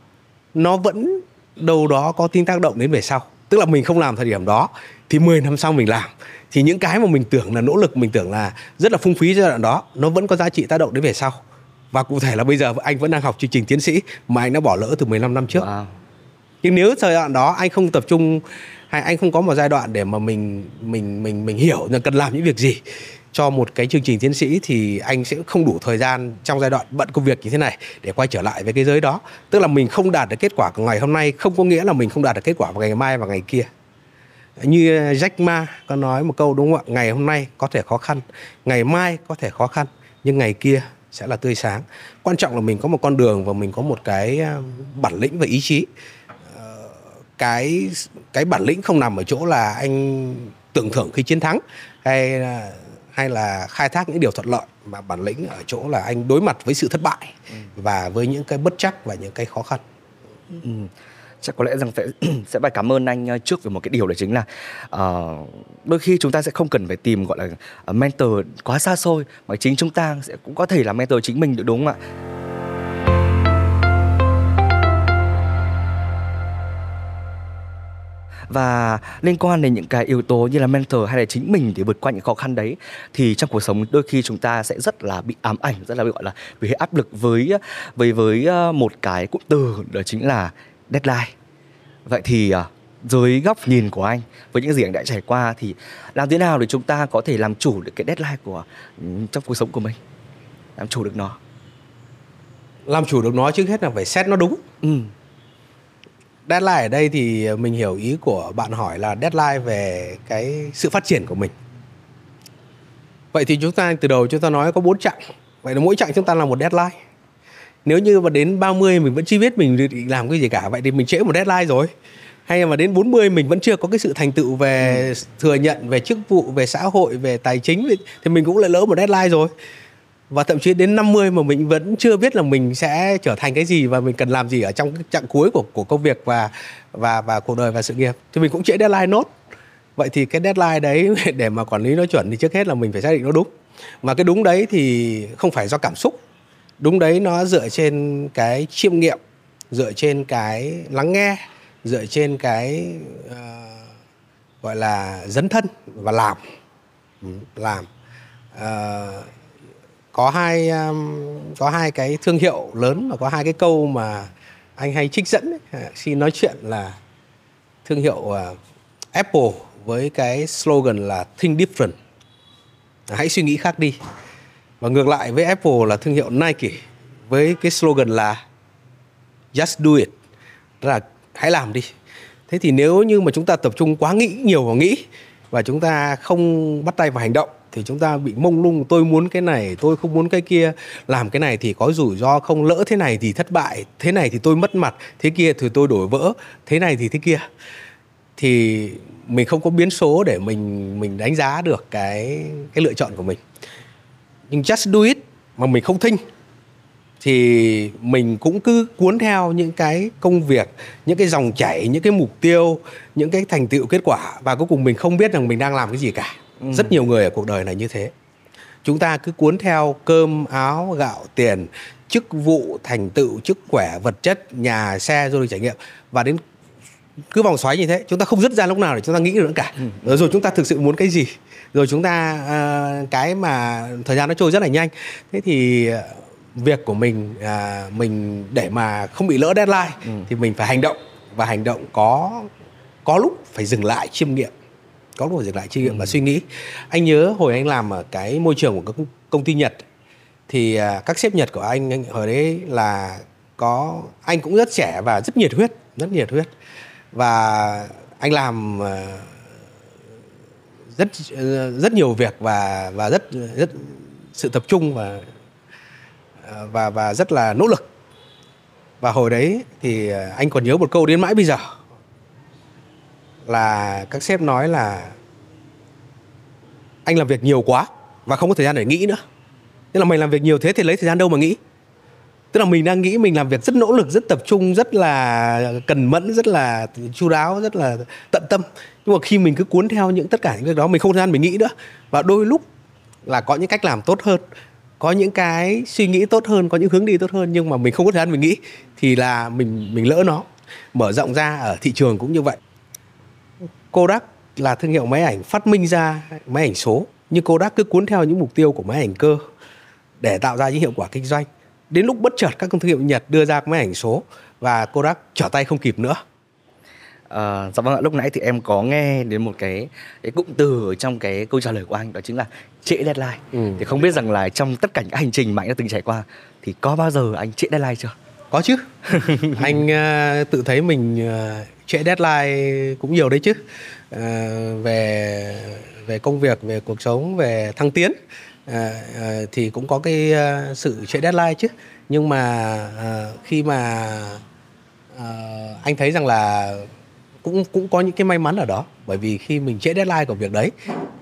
nó vẫn đâu đó có tin tác động đến về sau. Tức là mình không làm thời điểm đó thì 10 năm sau mình làm. Thì những cái mà mình tưởng là nỗ lực mình tưởng là rất là phung phí giai đoạn đó nó vẫn có giá trị tác động đến về sau. Và cụ thể là bây giờ anh vẫn đang học chương trình tiến sĩ mà anh đã bỏ lỡ từ 15 năm trước. Wow. nhưng nếu thời đoạn đó anh không tập trung hay anh không có một giai đoạn để mà mình mình mình mình hiểu là cần làm những việc gì cho một cái chương trình tiến sĩ thì anh sẽ không đủ thời gian trong giai đoạn bận công việc như thế này để quay trở lại với cái giới đó. Tức là mình không đạt được kết quả của ngày hôm nay, không có nghĩa là mình không đạt được kết quả vào ngày mai và ngày kia. Như Jack Ma có nói một câu đúng không ạ? Ngày hôm nay có thể khó khăn, ngày mai có thể khó khăn, nhưng ngày kia sẽ là tươi sáng. Quan trọng là mình có một con đường và mình có một cái ờ, bản lĩnh và ý chí. Ờ, cái cái bản lĩnh không nằm ở chỗ là anh tưởng thưởng khi chiến thắng, hay là hay là khai thác những điều thuận lợi mà bản lĩnh ở chỗ là anh đối mặt với sự thất bại ừ. và với những cái bất chắc và những cái khó khăn ừ. chắc có lẽ rằng phải sẽ phải cảm ơn anh ờ, trước về một cái điều đó chính là uh, đôi khi chúng ta sẽ không cần phải tìm gọi là uh, mentor quá xa xôi mà chính chúng ta sẽ cũng có thể là mentor chính mình được đúng không ạ và liên quan đến những cái yếu tố như là mentor hay là chính mình để vượt qua những khó khăn đấy thì trong cuộc sống đôi khi chúng ta sẽ rất là bị ám ảnh rất là bị gọi là bị áp lực với với với ờ, một cái cụm từ đó chính là deadline. Vậy thì ờ, dưới góc nhìn của anh với những gì anh đã trải qua thì làm thế nào để chúng ta có thể làm chủ được cái deadline của ừ, trong cuộc sống của mình? Làm chủ được nó. Làm chủ được nó trước hết là phải xét nó đúng. Ừ deadline ở đây thì mình hiểu ý của bạn hỏi là deadline về cái sự phát triển của mình. Vậy thì chúng ta từ đầu chúng ta nói có bốn chặng. Vậy là mỗi chặng chúng ta là một deadline. Nếu như mà đến 30 mình vẫn chưa biết mình định làm cái gì cả vậy thì mình trễ một deadline rồi. Hay mà đến 40 mình vẫn chưa có cái sự thành tựu về ừ. thừa nhận về chức vụ về xã hội về tài chính thì mình cũng lại lỡ một deadline rồi và thậm chí đến 50 mà mình vẫn chưa biết là mình sẽ trở thành cái gì và mình cần làm gì ở trong cái chặng cuối của của công việc và và và cuộc đời và sự nghiệp. Thì mình cũng trễ deadline nốt. Vậy thì cái deadline đấy để mà quản lý nó chuẩn thì trước hết là mình phải xác định nó đúng. Mà cái đúng đấy thì không phải do cảm xúc. Đúng đấy nó dựa trên cái chiêm nghiệm dựa trên cái lắng nghe dựa trên cái uh, gọi là dấn thân và làm. Ừ, làm. Uh, có hai um, có hai cái thương hiệu lớn và có hai cái câu mà anh hay trích dẫn ấy, à, khi nói chuyện là thương hiệu uh, Apple với cái slogan là think different. À, hãy suy nghĩ khác đi. Và ngược lại với Apple là thương hiệu Nike với cái slogan là just do it. Là hãy làm đi. Thế thì nếu như mà chúng ta tập trung quá nghĩ nhiều vào nghĩ và chúng ta không bắt tay vào hành động thì chúng ta bị mông lung, tôi muốn cái này, tôi không muốn cái kia. Làm cái này thì có rủi ro, không lỡ thế này thì thất bại, thế này thì tôi mất mặt, thế kia thì tôi đổi vỡ, thế này thì thế kia. Thì mình không có biến số để mình mình đánh giá được cái cái lựa chọn của mình. Nhưng just do it mà mình không thinh thì mình cũng cứ cuốn theo những cái công việc, những cái dòng chảy, những cái mục tiêu, những cái thành tựu, kết quả. Và cuối cùng mình không biết rằng mình đang làm cái gì cả ừ. rất nhiều người ở cuộc đời này như thế. Chúng ta cứ cuốn theo cơm áo gạo tiền chức vụ thành tựu chức khỏe vật chất nhà xe du lịch trải nghiệm. Và đến cứ vòng xoáy như thế chúng ta không dứt ra lúc nào để chúng ta nghĩ được nữa cả. Ừ. rồi chúng ta thực sự muốn cái gì? Rồi chúng ta uh, cái mà thời gian nó trôi rất là nhanh. Thế thì việc của mình uh, mình để mà không bị lỡ deadline ừ. thì mình phải hành động. Và hành động có có lúc phải dừng lại chiêm nghiệm có phải dừng lại chiêm nghiệm ừ. và suy nghĩ. Anh nhớ hồi anh làm ở cái môi trường của các công ty nhật thì uh, các sếp nhật của anh, anh hồi đấy là có anh cũng rất trẻ và rất nhiệt huyết rất nhiệt huyết. Và anh làm ờ, rất rất nhiều việc và và rất rất sự tập trung và ờ, và và rất là nỗ lực. Và hồi đấy thì anh còn nhớ một câu đến mãi bây giờ là các sếp nói là anh làm việc nhiều quá và không có thời gian để nghĩ nữa. Tức là mày làm việc nhiều thế thì lấy thời gian đâu mà nghĩ? Tức là mình đang nghĩ mình làm việc rất nỗ lực, rất tập trung, rất là cần mẫn, rất là chu đáo, rất là tận tâm. Nhưng mà khi mình cứ cuốn theo những tất cả những việc đó, mình không thời gian mình nghĩ nữa. Và đôi lúc là có những cách làm tốt hơn, có những cái suy nghĩ tốt hơn, có những hướng đi tốt hơn, nhưng mà mình không có thời gian mình nghĩ thì là mình mình lỡ nó. Mở rộng ra ở thị trường cũng như vậy. Kodak là thương hiệu máy ảnh phát minh ra máy ảnh số nhưng Kodak cứ cuốn theo những mục tiêu của máy ảnh cơ để tạo ra những hiệu quả kinh doanh đến lúc bất chợt các công thương hiệu Nhật đưa ra máy ảnh số và Kodak trở tay không kịp nữa. À, dạ vâng ạ, lúc nãy thì em có nghe đến một cái cái cụm từ ở trong cái câu trả lời của anh đó chính là trễ deadline. Ừ. Thì không biết rằng là trong tất cả những hành trình mà anh đã từng trải qua thì có bao giờ anh trễ deadline chưa? Có chứ. anh uh, tự thấy mình uh, trễ deadline cũng nhiều đấy chứ. Uh, về về công việc, về cuộc sống, về thăng tiến à, à, thì cũng có cái à, sự trễ deadline chứ nhưng mà à, khi mà à, anh thấy rằng là cũng cũng có những cái may mắn ở đó bởi vì khi mình trễ deadline của việc đấy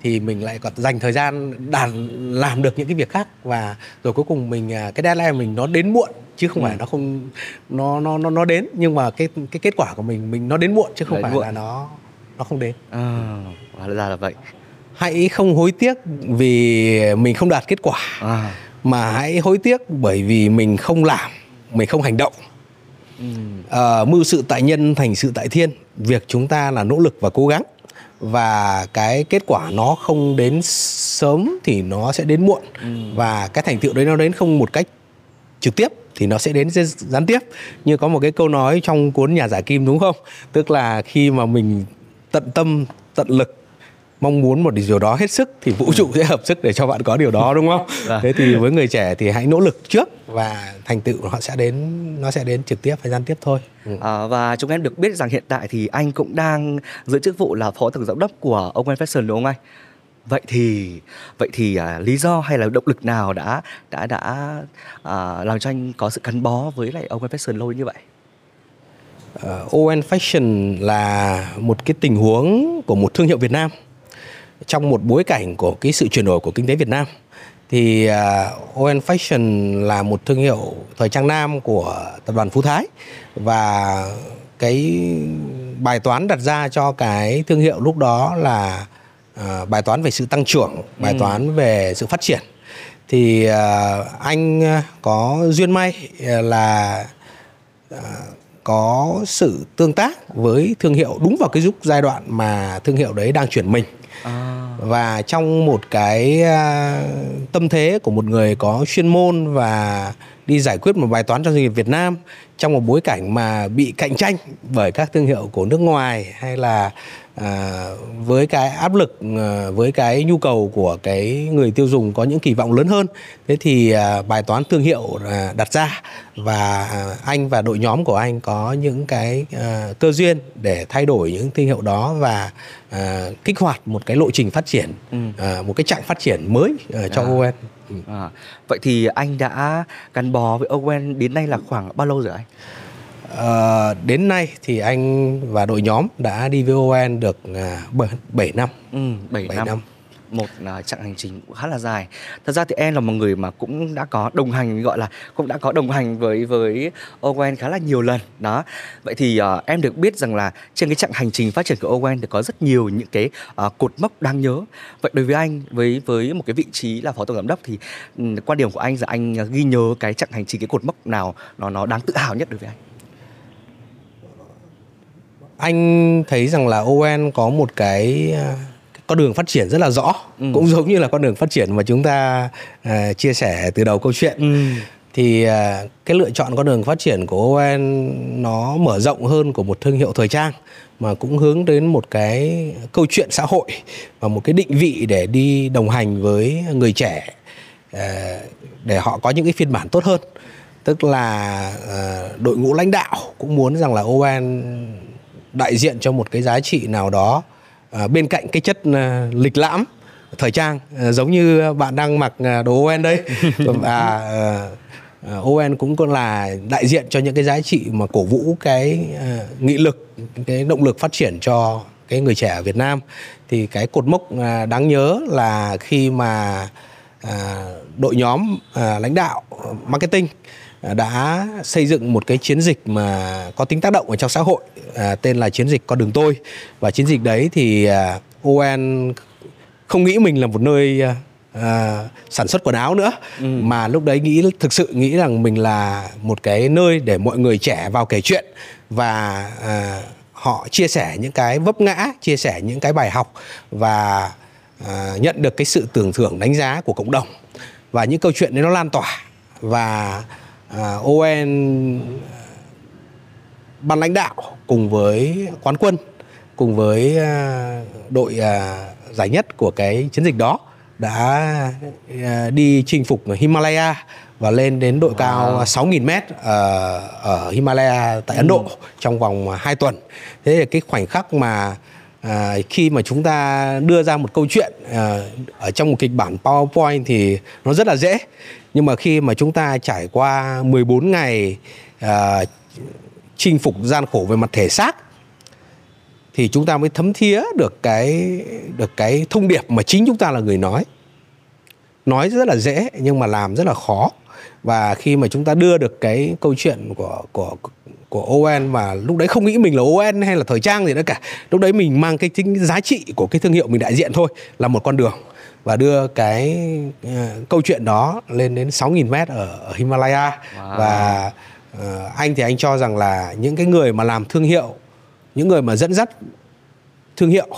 thì mình lại còn dành thời gian đàn làm được những cái việc khác và rồi cuối cùng mình à, cái deadline mình nó đến muộn chứ không ừ. phải nó không nó nó nó nó đến nhưng mà cái cái kết quả của mình mình nó đến muộn chứ không đến phải muộn. là nó nó không đến à, hóa ra là vậy hãy không hối tiếc vì mình không đạt kết quả à. mà hãy hối tiếc bởi vì mình không làm mình không hành động uh, mưu sự tại nhân thành sự tại thiên. Việc chúng ta là nỗ lực và cố gắng. Và cái kết quả nó không đến sớm thì nó sẽ đến muộn. Ừ. và cái thành tựu đấy nó đến không một cách trực tiếp thì nó sẽ đến gián tiếp. Như có một cái câu nói trong cuốn nhà giả kim đúng không? Tức là khi mà mình tận tâm tận lực mong muốn một điều đó hết sức thì vũ trụ sẽ hợp sức để cho bạn có điều đó đúng không? Vâng. Thế thì với người trẻ thì hãy nỗ lực trước và thành tựu họ sẽ đến nó sẽ đến trực tiếp và gian tiếp thôi. Ừ. À, và chúng em được biết rằng hiện tại thì anh cũng đang giữ chức vụ là phó tổng giám đốc của Open Fashion đúng không anh? Vậy thì vậy thì à, lý do hay là động lực nào đã đã đã à, làm cho anh có sự gắn bó với lại Open Fashion lâu như vậy? Uh, à, ON Fashion là một cái tình huống của một thương hiệu Việt Nam trong một bối cảnh của cái sự chuyển đổi của kinh tế Việt Nam thì uh, ON Fashion là một thương hiệu thời trang nam của tập đoàn Phú Thái và cái bài toán đặt ra cho cái thương hiệu lúc đó là uh, bài toán về sự tăng trưởng, bài ừ. toán về sự phát triển. Thì uh, anh có duyên may là uh, có sự tương tác với thương hiệu đúng vào cái lúc giai đoạn mà thương hiệu đấy đang chuyển mình à. và trong một cái uh, tâm thế của một người có chuyên môn và đi giải quyết một bài toán cho doanh nghiệp Việt Nam trong một bối cảnh mà bị cạnh tranh bởi các thương hiệu của nước ngoài hay là à, với cái áp lực à, với cái nhu cầu của cái người tiêu dùng có những kỳ vọng lớn hơn thế thì à, bài toán thương hiệu à, đặt ra và à, anh và đội nhóm của anh có những cái à, cơ duyên để thay đổi những thương hiệu đó và à, kích hoạt một cái lộ trình phát triển ừ. à, một cái chặng phát triển mới à, cho à. ON Ừ. À, vậy thì anh đã gắn bó với Owen đến nay là khoảng bao lâu rồi anh? À, đến nay thì anh và đội nhóm đã đi với Owen được uh, 7 năm. Ừ, 7, 7 năm. năm. Một uh, chặng hành trình khá là dài. Thật ra thì em là một người mà cũng đã có đồng hành gọi là cũng đã có đồng hành với với Owen khá là nhiều lần đó. Vậy thì uh, em được biết rằng là trên cái chặng hành trình phát triển của Owen thì có rất nhiều những cái uh, cột mốc đáng nhớ. Vậy đối với anh với với một cái vị trí là phó tổng giám đốc thì um, quan điểm của anh là anh ghi nhớ cái chặng hành trình cái cột mốc nào nó nó đáng tự hào nhất đối với anh anh thấy rằng là Owen có một cái con đường phát triển rất là rõ ừ. cũng giống như là con đường phát triển mà chúng ta uh, chia sẻ từ đầu câu chuyện ừ. thì uh, cái lựa chọn con đường phát triển của ON nó mở rộng hơn của một thương hiệu thời trang mà cũng hướng đến một cái câu chuyện xã hội và một cái định vị để đi đồng hành với người trẻ uh, để họ có những cái phiên bản tốt hơn tức là uh, đội ngũ lãnh đạo cũng muốn rằng là ON đại diện cho một cái giá trị nào đó à, bên cạnh cái chất à, lịch lãm thời trang à, giống như bạn đang mặc à, đồ ON đây. Và à, à, ON cũng còn là đại diện cho những cái giá trị mà cổ vũ cái à, nghị lực cái động lực phát triển cho cái người trẻ ở Việt Nam. Thì cái cột mốc à, đáng nhớ là khi mà à, đội nhóm à, lãnh đạo marketing đã xây dựng một cái chiến dịch mà có tính tác động ở trong xã hội à, tên là chiến dịch con đường tôi và chiến dịch đấy thì à, ON không nghĩ mình là một nơi à, à, sản xuất quần áo nữa ừ. mà lúc đấy nghĩ thực sự nghĩ rằng mình là một cái nơi để mọi người trẻ vào kể chuyện và à, họ chia sẻ những cái vấp ngã chia sẻ những cái bài học và à, nhận được cái sự tưởng thưởng đánh giá của cộng đồng và những câu chuyện đấy nó lan tỏa và à, ON ban lãnh đạo cùng với quán quân cùng với à, đội à, giải nhất của cái chiến dịch đó đã à, đi chinh phục Himalaya và lên đến độ wow. cao 6.000 mét ở, ở Himalaya tại Ấn Độ ừ. trong vòng 2 tuần. Thế là cái khoảnh khắc mà à, khi mà chúng ta đưa ra một câu chuyện à, ở trong một kịch bản PowerPoint thì nó rất là dễ nhưng mà khi mà chúng ta trải qua 14 ngày à, chinh phục gian khổ về mặt thể xác thì chúng ta mới thấm thía được cái được cái thông điệp mà chính chúng ta là người nói. Nói rất là dễ nhưng mà làm rất là khó. Và khi mà chúng ta đưa được cái câu chuyện của của của Owen mà lúc đấy không nghĩ mình là Owen hay là thời trang gì nữa cả lúc đấy mình mang cái chính giá trị của cái thương hiệu mình đại diện thôi là một con đường và đưa cái uh, câu chuyện đó lên đến 6.000 mét ở, ở Himalaya. Wow. và uh, anh thì anh cho rằng là những cái người mà làm thương hiệu những người mà dẫn dắt thương hiệu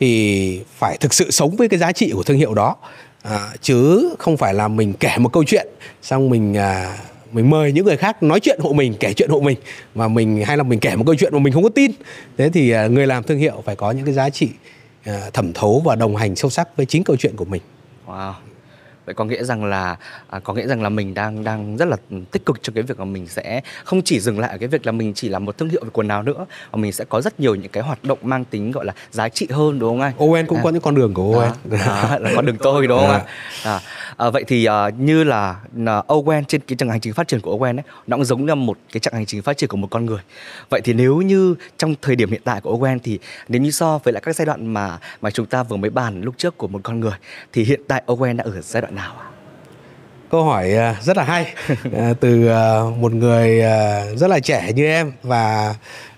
thì phải thực sự sống với cái giá trị của thương hiệu đó. À, chứ không phải là mình kể một câu chuyện xong mình à, mình mời những người khác nói chuyện hộ mình kể chuyện hộ mình mà mình hay là mình kể một câu chuyện mà mình không có tin. Thế thì à, người làm thương hiệu phải có những cái giá trị thẩm thấu và đồng hành sâu sắc với chính câu chuyện của mình wow vậy có nghĩa rằng là à, có nghĩa rằng là mình đang đang rất là tích cực trong cái việc mà mình sẽ không chỉ dừng lại ở cái việc là mình chỉ là một thương hiệu về quần áo nữa mà mình sẽ có rất nhiều những cái hoạt động mang tính gọi là giá trị hơn đúng không anh? Owen cũng à. có những con đường của Owen. À, là con đường tôi đúng không ạ? À. À, à, vậy thì à, như là à, Owen trên cái chặng hành trình phát triển của Owen ấy nó cũng giống như một cái chặng hành trình phát triển của một con người. Vậy thì nếu như trong thời điểm hiện tại của Owen thì nếu như so với lại các giai đoạn mà mà chúng ta vừa mới bàn lúc trước của một con người thì hiện tại Owen đã ở giai đoạn nào ạ? Câu hỏi rất là hay từ một người rất là trẻ như em và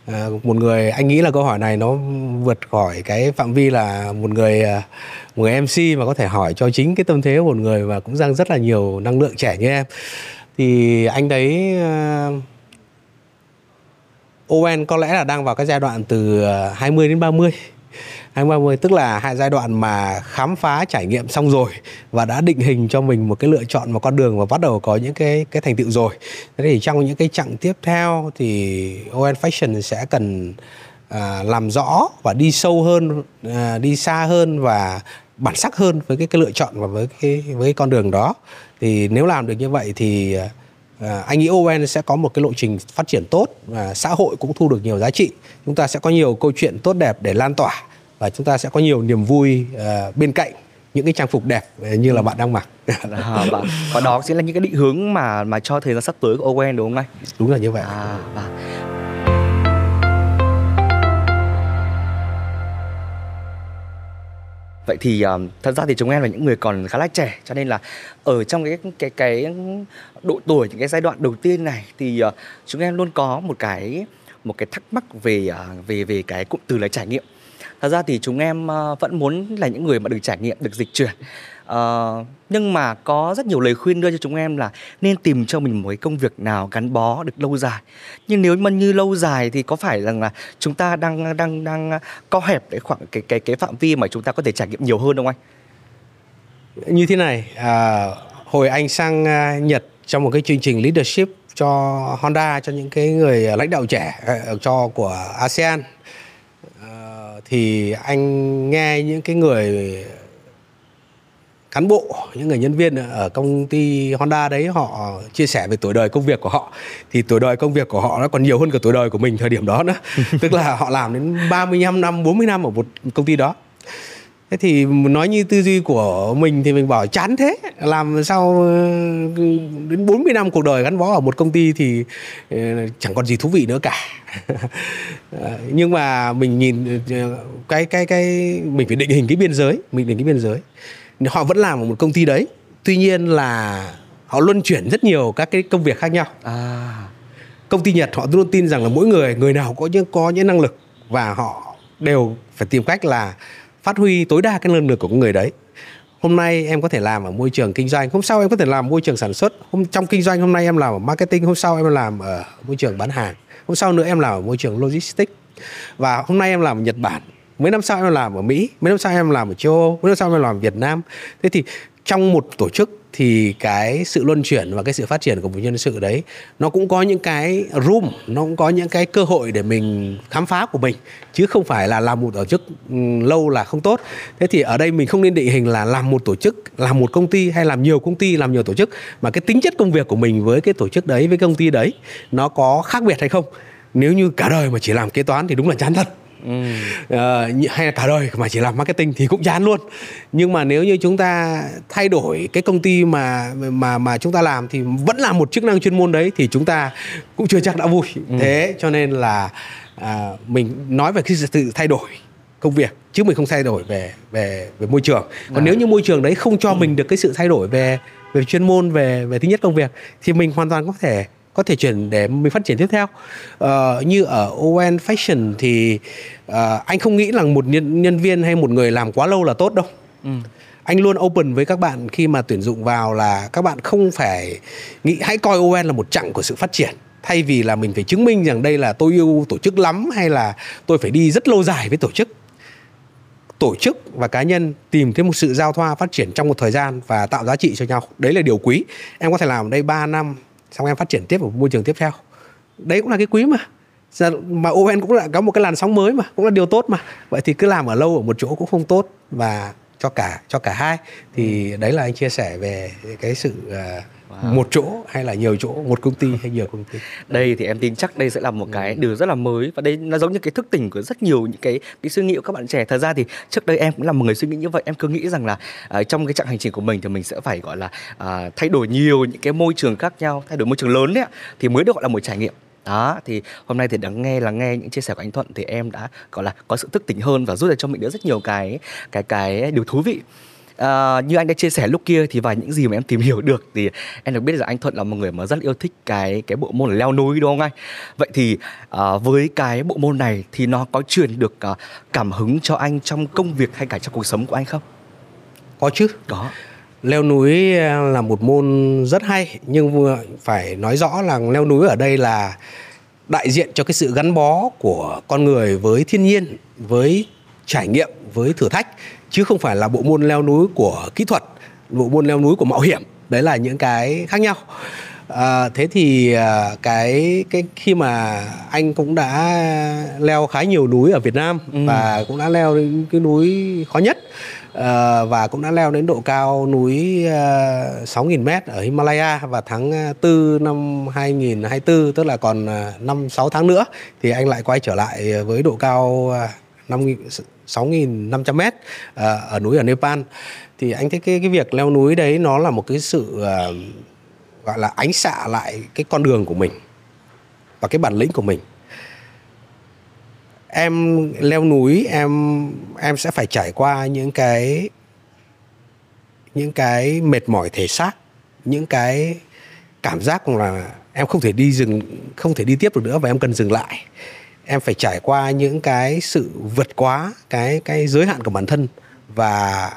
Ờ, một người, anh nghĩ là câu hỏi này nó vượt khỏi cái phạm vi là một người ờ, một người MC mà có thể hỏi cho chính cái tâm thế của một người và cũng đang rất là nhiều năng lượng trẻ như em. Thì anh thấy ờ, Owen có lẽ là đang vào cái giai đoạn từ 20 đến 30 2030 tức là hai giai đoạn mà khám phá trải nghiệm xong rồi và đã định hình cho mình một cái lựa chọn một con đường và bắt đầu có những cái cái thành tựu rồi. Thế thì trong những cái chặng tiếp theo thì ON Fashion sẽ cần à, làm rõ và đi sâu hơn, à, đi xa hơn và bản sắc hơn với cái cái lựa chọn và với cái với cái con đường đó. Thì nếu làm được như vậy thì À, anh nghĩ Owen sẽ có một cái lộ trình phát triển tốt và xã hội cũng thu được nhiều giá trị. Chúng ta sẽ có nhiều câu chuyện tốt đẹp để lan tỏa và chúng ta sẽ có nhiều niềm vui uh, bên cạnh những cái trang phục đẹp như là bạn đang mặc. à. Và đó sẽ là những cái định hướng mà mà cho thời gian sắp tới của Owen đúng không anh? Đúng là như vậy. À, và Vậy thì um, thật ra thì chúng em là những người còn khá là trẻ cho nên là ở trong cái cái cái độ tuổi những cái giai đoạn đầu tiên này thì uh, chúng em luôn có một cái một cái thắc mắc về uh, về về cái cụm từ là trải nghiệm thật ra thì chúng em ờ, vẫn muốn là những người mà được trải nghiệm được dịch chuyển. Uh, nhưng mà có rất nhiều lời khuyên đưa cho chúng em là nên tìm cho mình một cái công việc nào gắn bó được lâu dài. Nhưng nếu mà như lâu dài thì có phải rằng là chúng ta đang đang đang co hẹp cái khoảng cái cái cái phạm vi mà chúng ta có thể trải nghiệm nhiều hơn không anh? Như thế này à, hồi anh sang à, Nhật trong một cái chương trình leadership cho Honda cho những cái người à, lãnh đạo trẻ ờ, cho của ASEAN thì anh nghe những cái người cán bộ những người nhân viên ở công ty Honda đấy họ chia sẻ về tuổi đời công việc của họ. Thì tuổi đời công việc của họ nó còn nhiều hơn cả tuổi đời của mình thời điểm đó nữa. Tức là họ làm đến 35 năm 40 năm ở một công ty đó thế thì nói như tư duy của mình thì mình bảo chán thế. Làm sao ờ, đến 40 năm cuộc đời gắn bó ở một công ty thì ờ, chẳng còn gì thú vị nữa cả. Ờ, nhưng mà mình nhìn cái cái cái mình phải định hình cái biên giới mình định cái biên giới. Họ vẫn làm ở một công ty đấy tuy nhiên là họ luân chuyển rất nhiều các cái công việc khác nhau. À. công ty nhật họ luôn tin rằng là mỗi người người nào có những có những năng lực và họ đều phải tìm cách là phát huy tối đa cái năng lực của người đấy. Hôm nay em có thể làm ở môi trường kinh doanh, hôm sau em có thể làm môi trường sản xuất. Hôm, trong kinh doanh hôm nay em làm ở marketing, hôm sau em làm ở môi trường bán hàng. Hôm sau nữa em làm ở môi trường logistics. Và hôm nay em làm ở nhật bản. Mấy năm sau em làm ở mỹ, mấy năm sau em làm ở châu âu, mấy năm sau em làm ở việt nam. Thế thì trong một tổ chức thì cái sự luân chuyển và cái sự phát triển của một nhân sự đấy, nó cũng có những cái room, nó cũng có những cái cơ hội để mình khám phá của mình, chứ không phải là làm một tổ chức ừ, lâu là không tốt. Thế thì ở đây mình không nên định hình là làm một tổ chức, làm một công ty hay làm nhiều công ty, làm nhiều tổ chức, mà cái tính chất công việc của mình với cái tổ chức đấy, với công ty đấy, nó có khác biệt hay không? Nếu như cả đời mà chỉ làm kế toán thì đúng là chán thật ừ. uh, hay là cả đời mà chỉ làm marketing thì cũng chán luôn nhưng mà nếu như chúng ta thay đổi cái công ty mà mà mà chúng ta làm thì vẫn là một chức năng chuyên môn đấy thì chúng ta cũng chưa chắc đã vui ừ. thế cho nên là à, mình nói về cái sự thay đổi công việc chứ mình không thay đổi về về về môi trường còn à. nếu như môi trường đấy không cho ừ. mình được cái sự thay đổi về về chuyên môn về về thứ nhất công việc thì mình hoàn toàn có thể có thể chuyển để mình phát triển tiếp theo. Uh, như ở ON Fashion thì uh, anh không nghĩ là một nhân, nhân viên hay một người làm quá lâu là tốt đâu. Ừ. anh luôn open với các bạn khi mà tuyển dụng vào là các bạn không phải nghĩ hãy coi ON là một chặng của sự phát triển. Thay vì là mình phải chứng minh rằng đây là tôi yêu tổ chức lắm hay là tôi phải đi rất lâu dài với tổ chức. Tổ chức và cá nhân tìm thấy một sự giao thoa phát triển trong một thời gian và tạo giá trị cho nhau. Đấy là điều quý. Em có thể làm ở đây 3 năm xong em phát triển tiếp ở môi trường tiếp theo. Đấy cũng là cái quý mà. Mà ON cũng là có một cái làn sóng mới mà cũng là điều tốt mà. Vậy thì cứ làm ở lâu ở một chỗ cũng không tốt và cho cả cho cả hai. Thì ừ. đấy là anh chia sẻ về cái sự uh, wow. một chỗ hay là nhiều chỗ? Một công ty hay nhiều công ty? Đây thì em tin chắc đây sẽ là một cái ừ. điều rất là mới và đây nó giống như cái thức tỉnh của rất nhiều những cái cái suy nghĩ của các bạn trẻ. Thật ra thì trước đây em cũng là một người suy nghĩ như vậy. Em cứ nghĩ rằng là uh, trong cái chặng hành trình của mình thì mình sẽ phải gọi là uh, thay đổi nhiều những cái môi trường khác nhau thay đổi môi trường lớn đấy thì mới được gọi là một trải nghiệm. Đó thì hôm nay thì đã nghe là nghe những chia sẻ của anh Thuận thì em đã gọi là có sự thức tỉnh hơn và rút ra cho mình được rất nhiều cái cái cái điều thú vị À, như anh đã chia sẻ lúc kia thì vài những gì mà em tìm hiểu được thì em được biết là anh Thuận là một người mà rất yêu thích cái cái bộ môn là leo núi đúng không anh? Vậy thì à, với cái bộ môn này thì nó có truyền được à, cảm hứng cho anh trong công việc hay cả trong cuộc sống của anh không? Có chứ. Có. Leo núi là một môn rất hay nhưng phải nói rõ là leo núi ở đây là đại diện cho cái sự gắn bó của con người với thiên nhiên với trải nghiệm với thử thách chứ không phải là bộ môn leo núi của kỹ thuật bộ môn leo núi của mạo hiểm đấy là những cái khác nhau à, thế thì à, cái cái khi mà anh cũng đã leo khá nhiều núi ở Việt Nam ừ. và cũng đã leo đến cái núi khó nhất à, và cũng đã leo đến độ cao núi à, 6.000m ở Himalaya và tháng 4 năm 2024 tức là còn à, 5 6 tháng nữa thì anh lại quay trở lại với độ cao à, 5 6.500m à, ở núi ở Nepal. Thì anh thấy cái cái việc leo núi đấy nó là một cái sự à, gọi là ánh xạ lại cái con đường của mình và cái bản lĩnh của mình. Em leo núi, em em sẽ phải trải qua những cái những cái mệt mỏi thể xác, những cái cảm giác là em không thể đi dừng, không thể đi tiếp được nữa và em cần dừng lại em phải trải qua những cái sự vượt quá cái cái giới hạn của bản thân và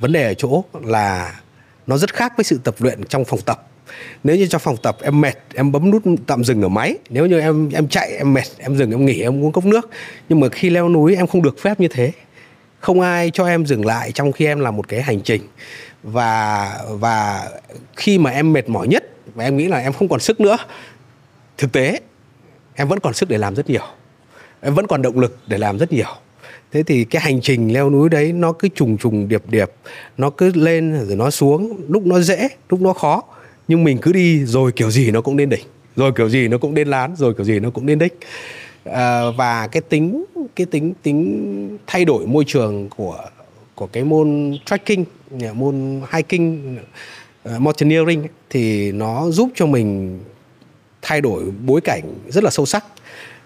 vấn đề ở chỗ là nó rất khác với sự tập luyện trong phòng tập. Nếu như trong phòng tập em mệt, em bấm nút tạm dừng ở máy, nếu như em em chạy, em mệt, em dừng, em nghỉ, em uống cốc nước. Nhưng mà khi leo núi em không được phép như thế. Không ai cho em dừng lại trong khi em làm một cái hành trình. Và và khi mà em mệt mỏi nhất và em nghĩ là em không còn sức nữa, thực tế em vẫn còn sức để làm rất nhiều. Em vẫn còn động lực để làm rất nhiều. Thế thì cái hành trình leo núi đấy nó cứ trùng trùng điệp điệp nó cứ lên rồi nó xuống. Lúc nó dễ lúc nó khó. Nhưng mình cứ đi rồi kiểu gì nó cũng đến đỉnh. Rồi kiểu gì nó cũng đến lán rồi kiểu gì nó cũng đến đích. À, và cái tính cái tính tính thay đổi môi trường của của cái môn trekking môn hiking mountaineering thì nó giúp cho mình thay đổi bối cảnh rất là sâu sắc.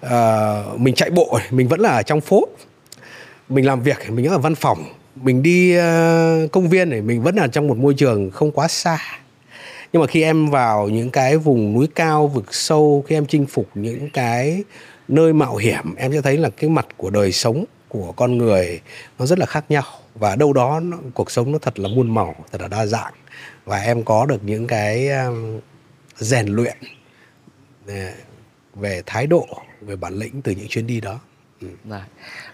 À, mình chạy bộ mình vẫn là ở trong phố. Mình làm việc mình ở văn phòng. Mình đi uh, công viên này mình vẫn là trong một môi trường không quá xa. Nhưng mà khi em vào những cái vùng núi cao vực sâu khi em chinh phục những cái nơi mạo hiểm em sẽ thấy là cái mặt của đời sống của con người nó rất là khác nhau. Và đâu đó nó, cuộc sống nó thật là muôn màu thật là đa dạng. Và em có được những cái um, rèn luyện về thái độ về bản lĩnh từ những chuyến đi đó.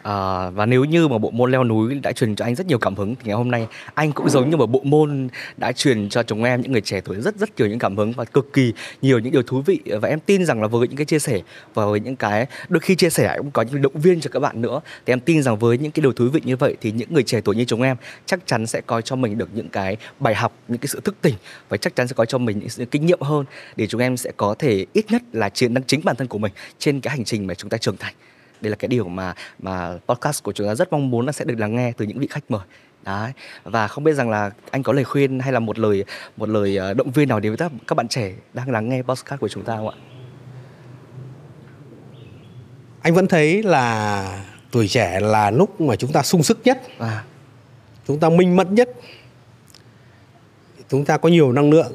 À, và nếu như mà bộ môn leo núi đã truyền cho anh rất nhiều cảm hứng thì ngày hôm nay anh cũng giống như một bộ môn đã truyền cho chúng em những người trẻ tuổi rất rất nhiều những cảm hứng và cực kỳ nhiều những điều thú vị. Và em tin rằng là với những cái chia sẻ và với những cái đôi khi chia sẻ cũng có những động viên cho các bạn nữa thì em tin rằng với những cái điều thú vị như vậy thì những người trẻ tuổi như chúng em chắc chắn sẽ có cho mình được những cái bài học những cái sự thức tỉnh và chắc chắn sẽ có cho mình những sự kinh nghiệm hơn để chúng em sẽ có thể ít nhất là chiến thắng chính bản thân của mình trên cái hành trình mà chúng ta trưởng thành đây là cái điều mà mà podcast của chúng ta rất mong muốn là sẽ được lắng nghe từ những vị khách mời. Đấy và không biết rằng là anh có lời khuyên hay là một lời một lời ờ, động viên nào đến với các bạn trẻ đang lắng nghe podcast của chúng ta không ạ? Anh vẫn thấy là tuổi trẻ là lúc mà chúng ta sung sức nhất. À. chúng ta minh mẫn nhất. Chúng ta có nhiều năng lượng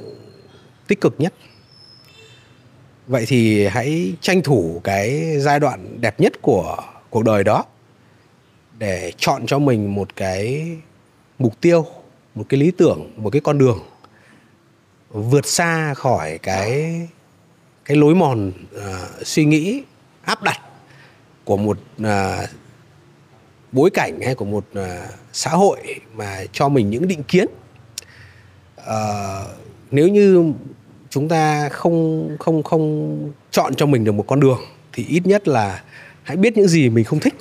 tích cực nhất vậy thì hãy tranh thủ cái giai đoạn đẹp nhất của cuộc đời đó để chọn cho mình một cái mục tiêu một cái lý tưởng một cái con đường vượt xa khỏi cái cái lối mòn uh, suy nghĩ áp đặt của một uh, bối cảnh hay của một uh, xã hội mà cho mình những định kiến. Uh, nếu như chúng ta không không không chọn cho mình được một con đường, thì ít nhất là hãy biết những gì mình không thích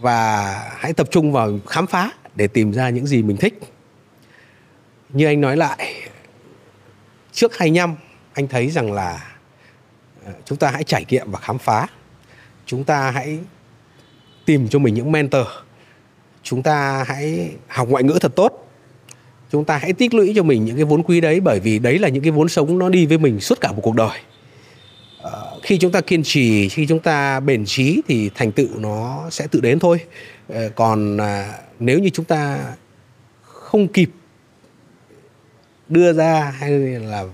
và hãy tập trung vào khám phá để tìm ra những gì mình thích. Như anh nói lại, trước 25 anh thấy rằng là ờ, chúng ta hãy trải nghiệm và khám phá. Chúng ta hãy tìm cho mình những mentor. Chúng ta hãy học ngoại ngữ thật tốt chúng ta hãy tích lũy cho mình những cái vốn quý đấy, bởi vì đấy là những cái vốn sống nó đi với mình suốt cả một cuộc đời. Ờ, khi chúng ta kiên trì, khi chúng ta bền trí thì thành tựu nó sẽ tự đến thôi. Ờ, còn à, nếu như chúng ta không kịp đưa ra hay là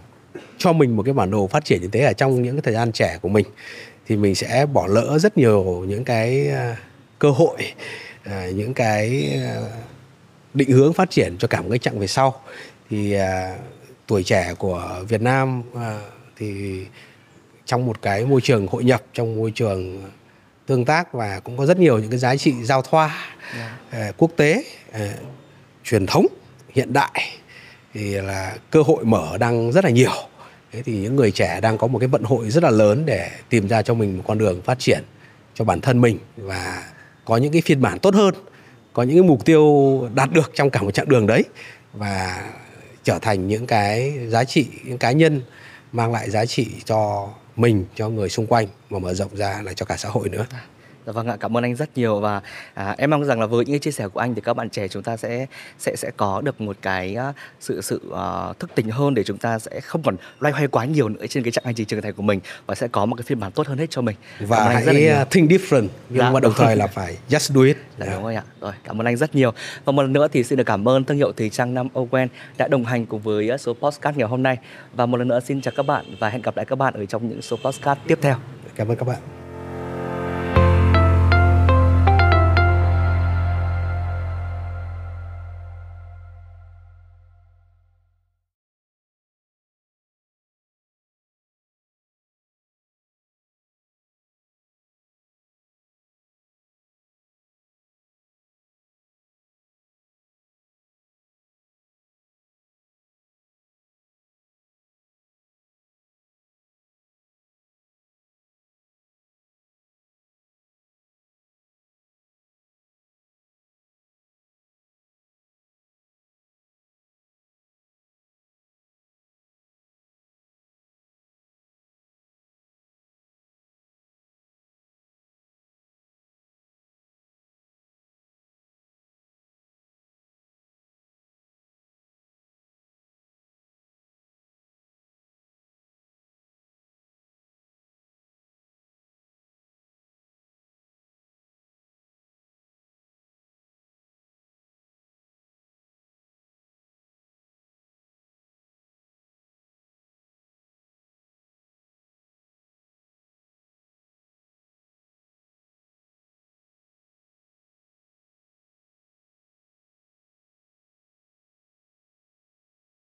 cho mình một cái bản đồ phát triển như thế ở trong những cái thời gian trẻ của mình, thì mình sẽ bỏ lỡ rất nhiều những cái à, cơ hội à, những cái định hướng phát triển cho cả một cái chặng về sau. Thì à, tuổi trẻ của Việt Nam à, thì trong một cái môi trường hội nhập trong môi trường tương tác và cũng có rất nhiều những cái giá trị giao thoa yeah. quốc tế truyền thống hiện đại thì là cơ hội mở đang rất là nhiều. Thế thì những người trẻ đang có một cái vận hội rất là lớn để tìm ra cho mình một con đường phát triển cho bản thân mình và có những cái phiên bản tốt hơn có những cái mục tiêu đạt được trong cả một chặng đường đấy và trở thành những cái giá trị, những cá nhân mang lại giá trị cho mình, cho người xung quanh và mở rộng ra là cho cả xã hội nữa. Dạ vâng ạ, cảm ơn anh rất nhiều và à, em mong rằng là với những cái chia sẻ của anh thì các bạn trẻ chúng ta sẽ sẽ sẽ có được một cái uh, sự sự uh, thức tỉnh hơn để chúng ta sẽ không còn loay hoay quá nhiều nữa trên cái chặng hành trình trưởng thành của mình và sẽ có một cái phiên bản tốt hơn hết cho mình. Và hãy uh, think different nhưng dạ, mà đồng thời là phải just do it. Dạ, đúng rồi ạ. Rồi, cảm ơn anh rất nhiều. Và một lần nữa thì xin được cảm ơn thương hiệu thời trang Nam Owen đã đồng hành cùng với số podcast ngày hôm nay và một lần nữa xin chào các bạn và hẹn gặp lại các bạn ở trong những số podcast tiếp theo. Cảm ơn các bạn.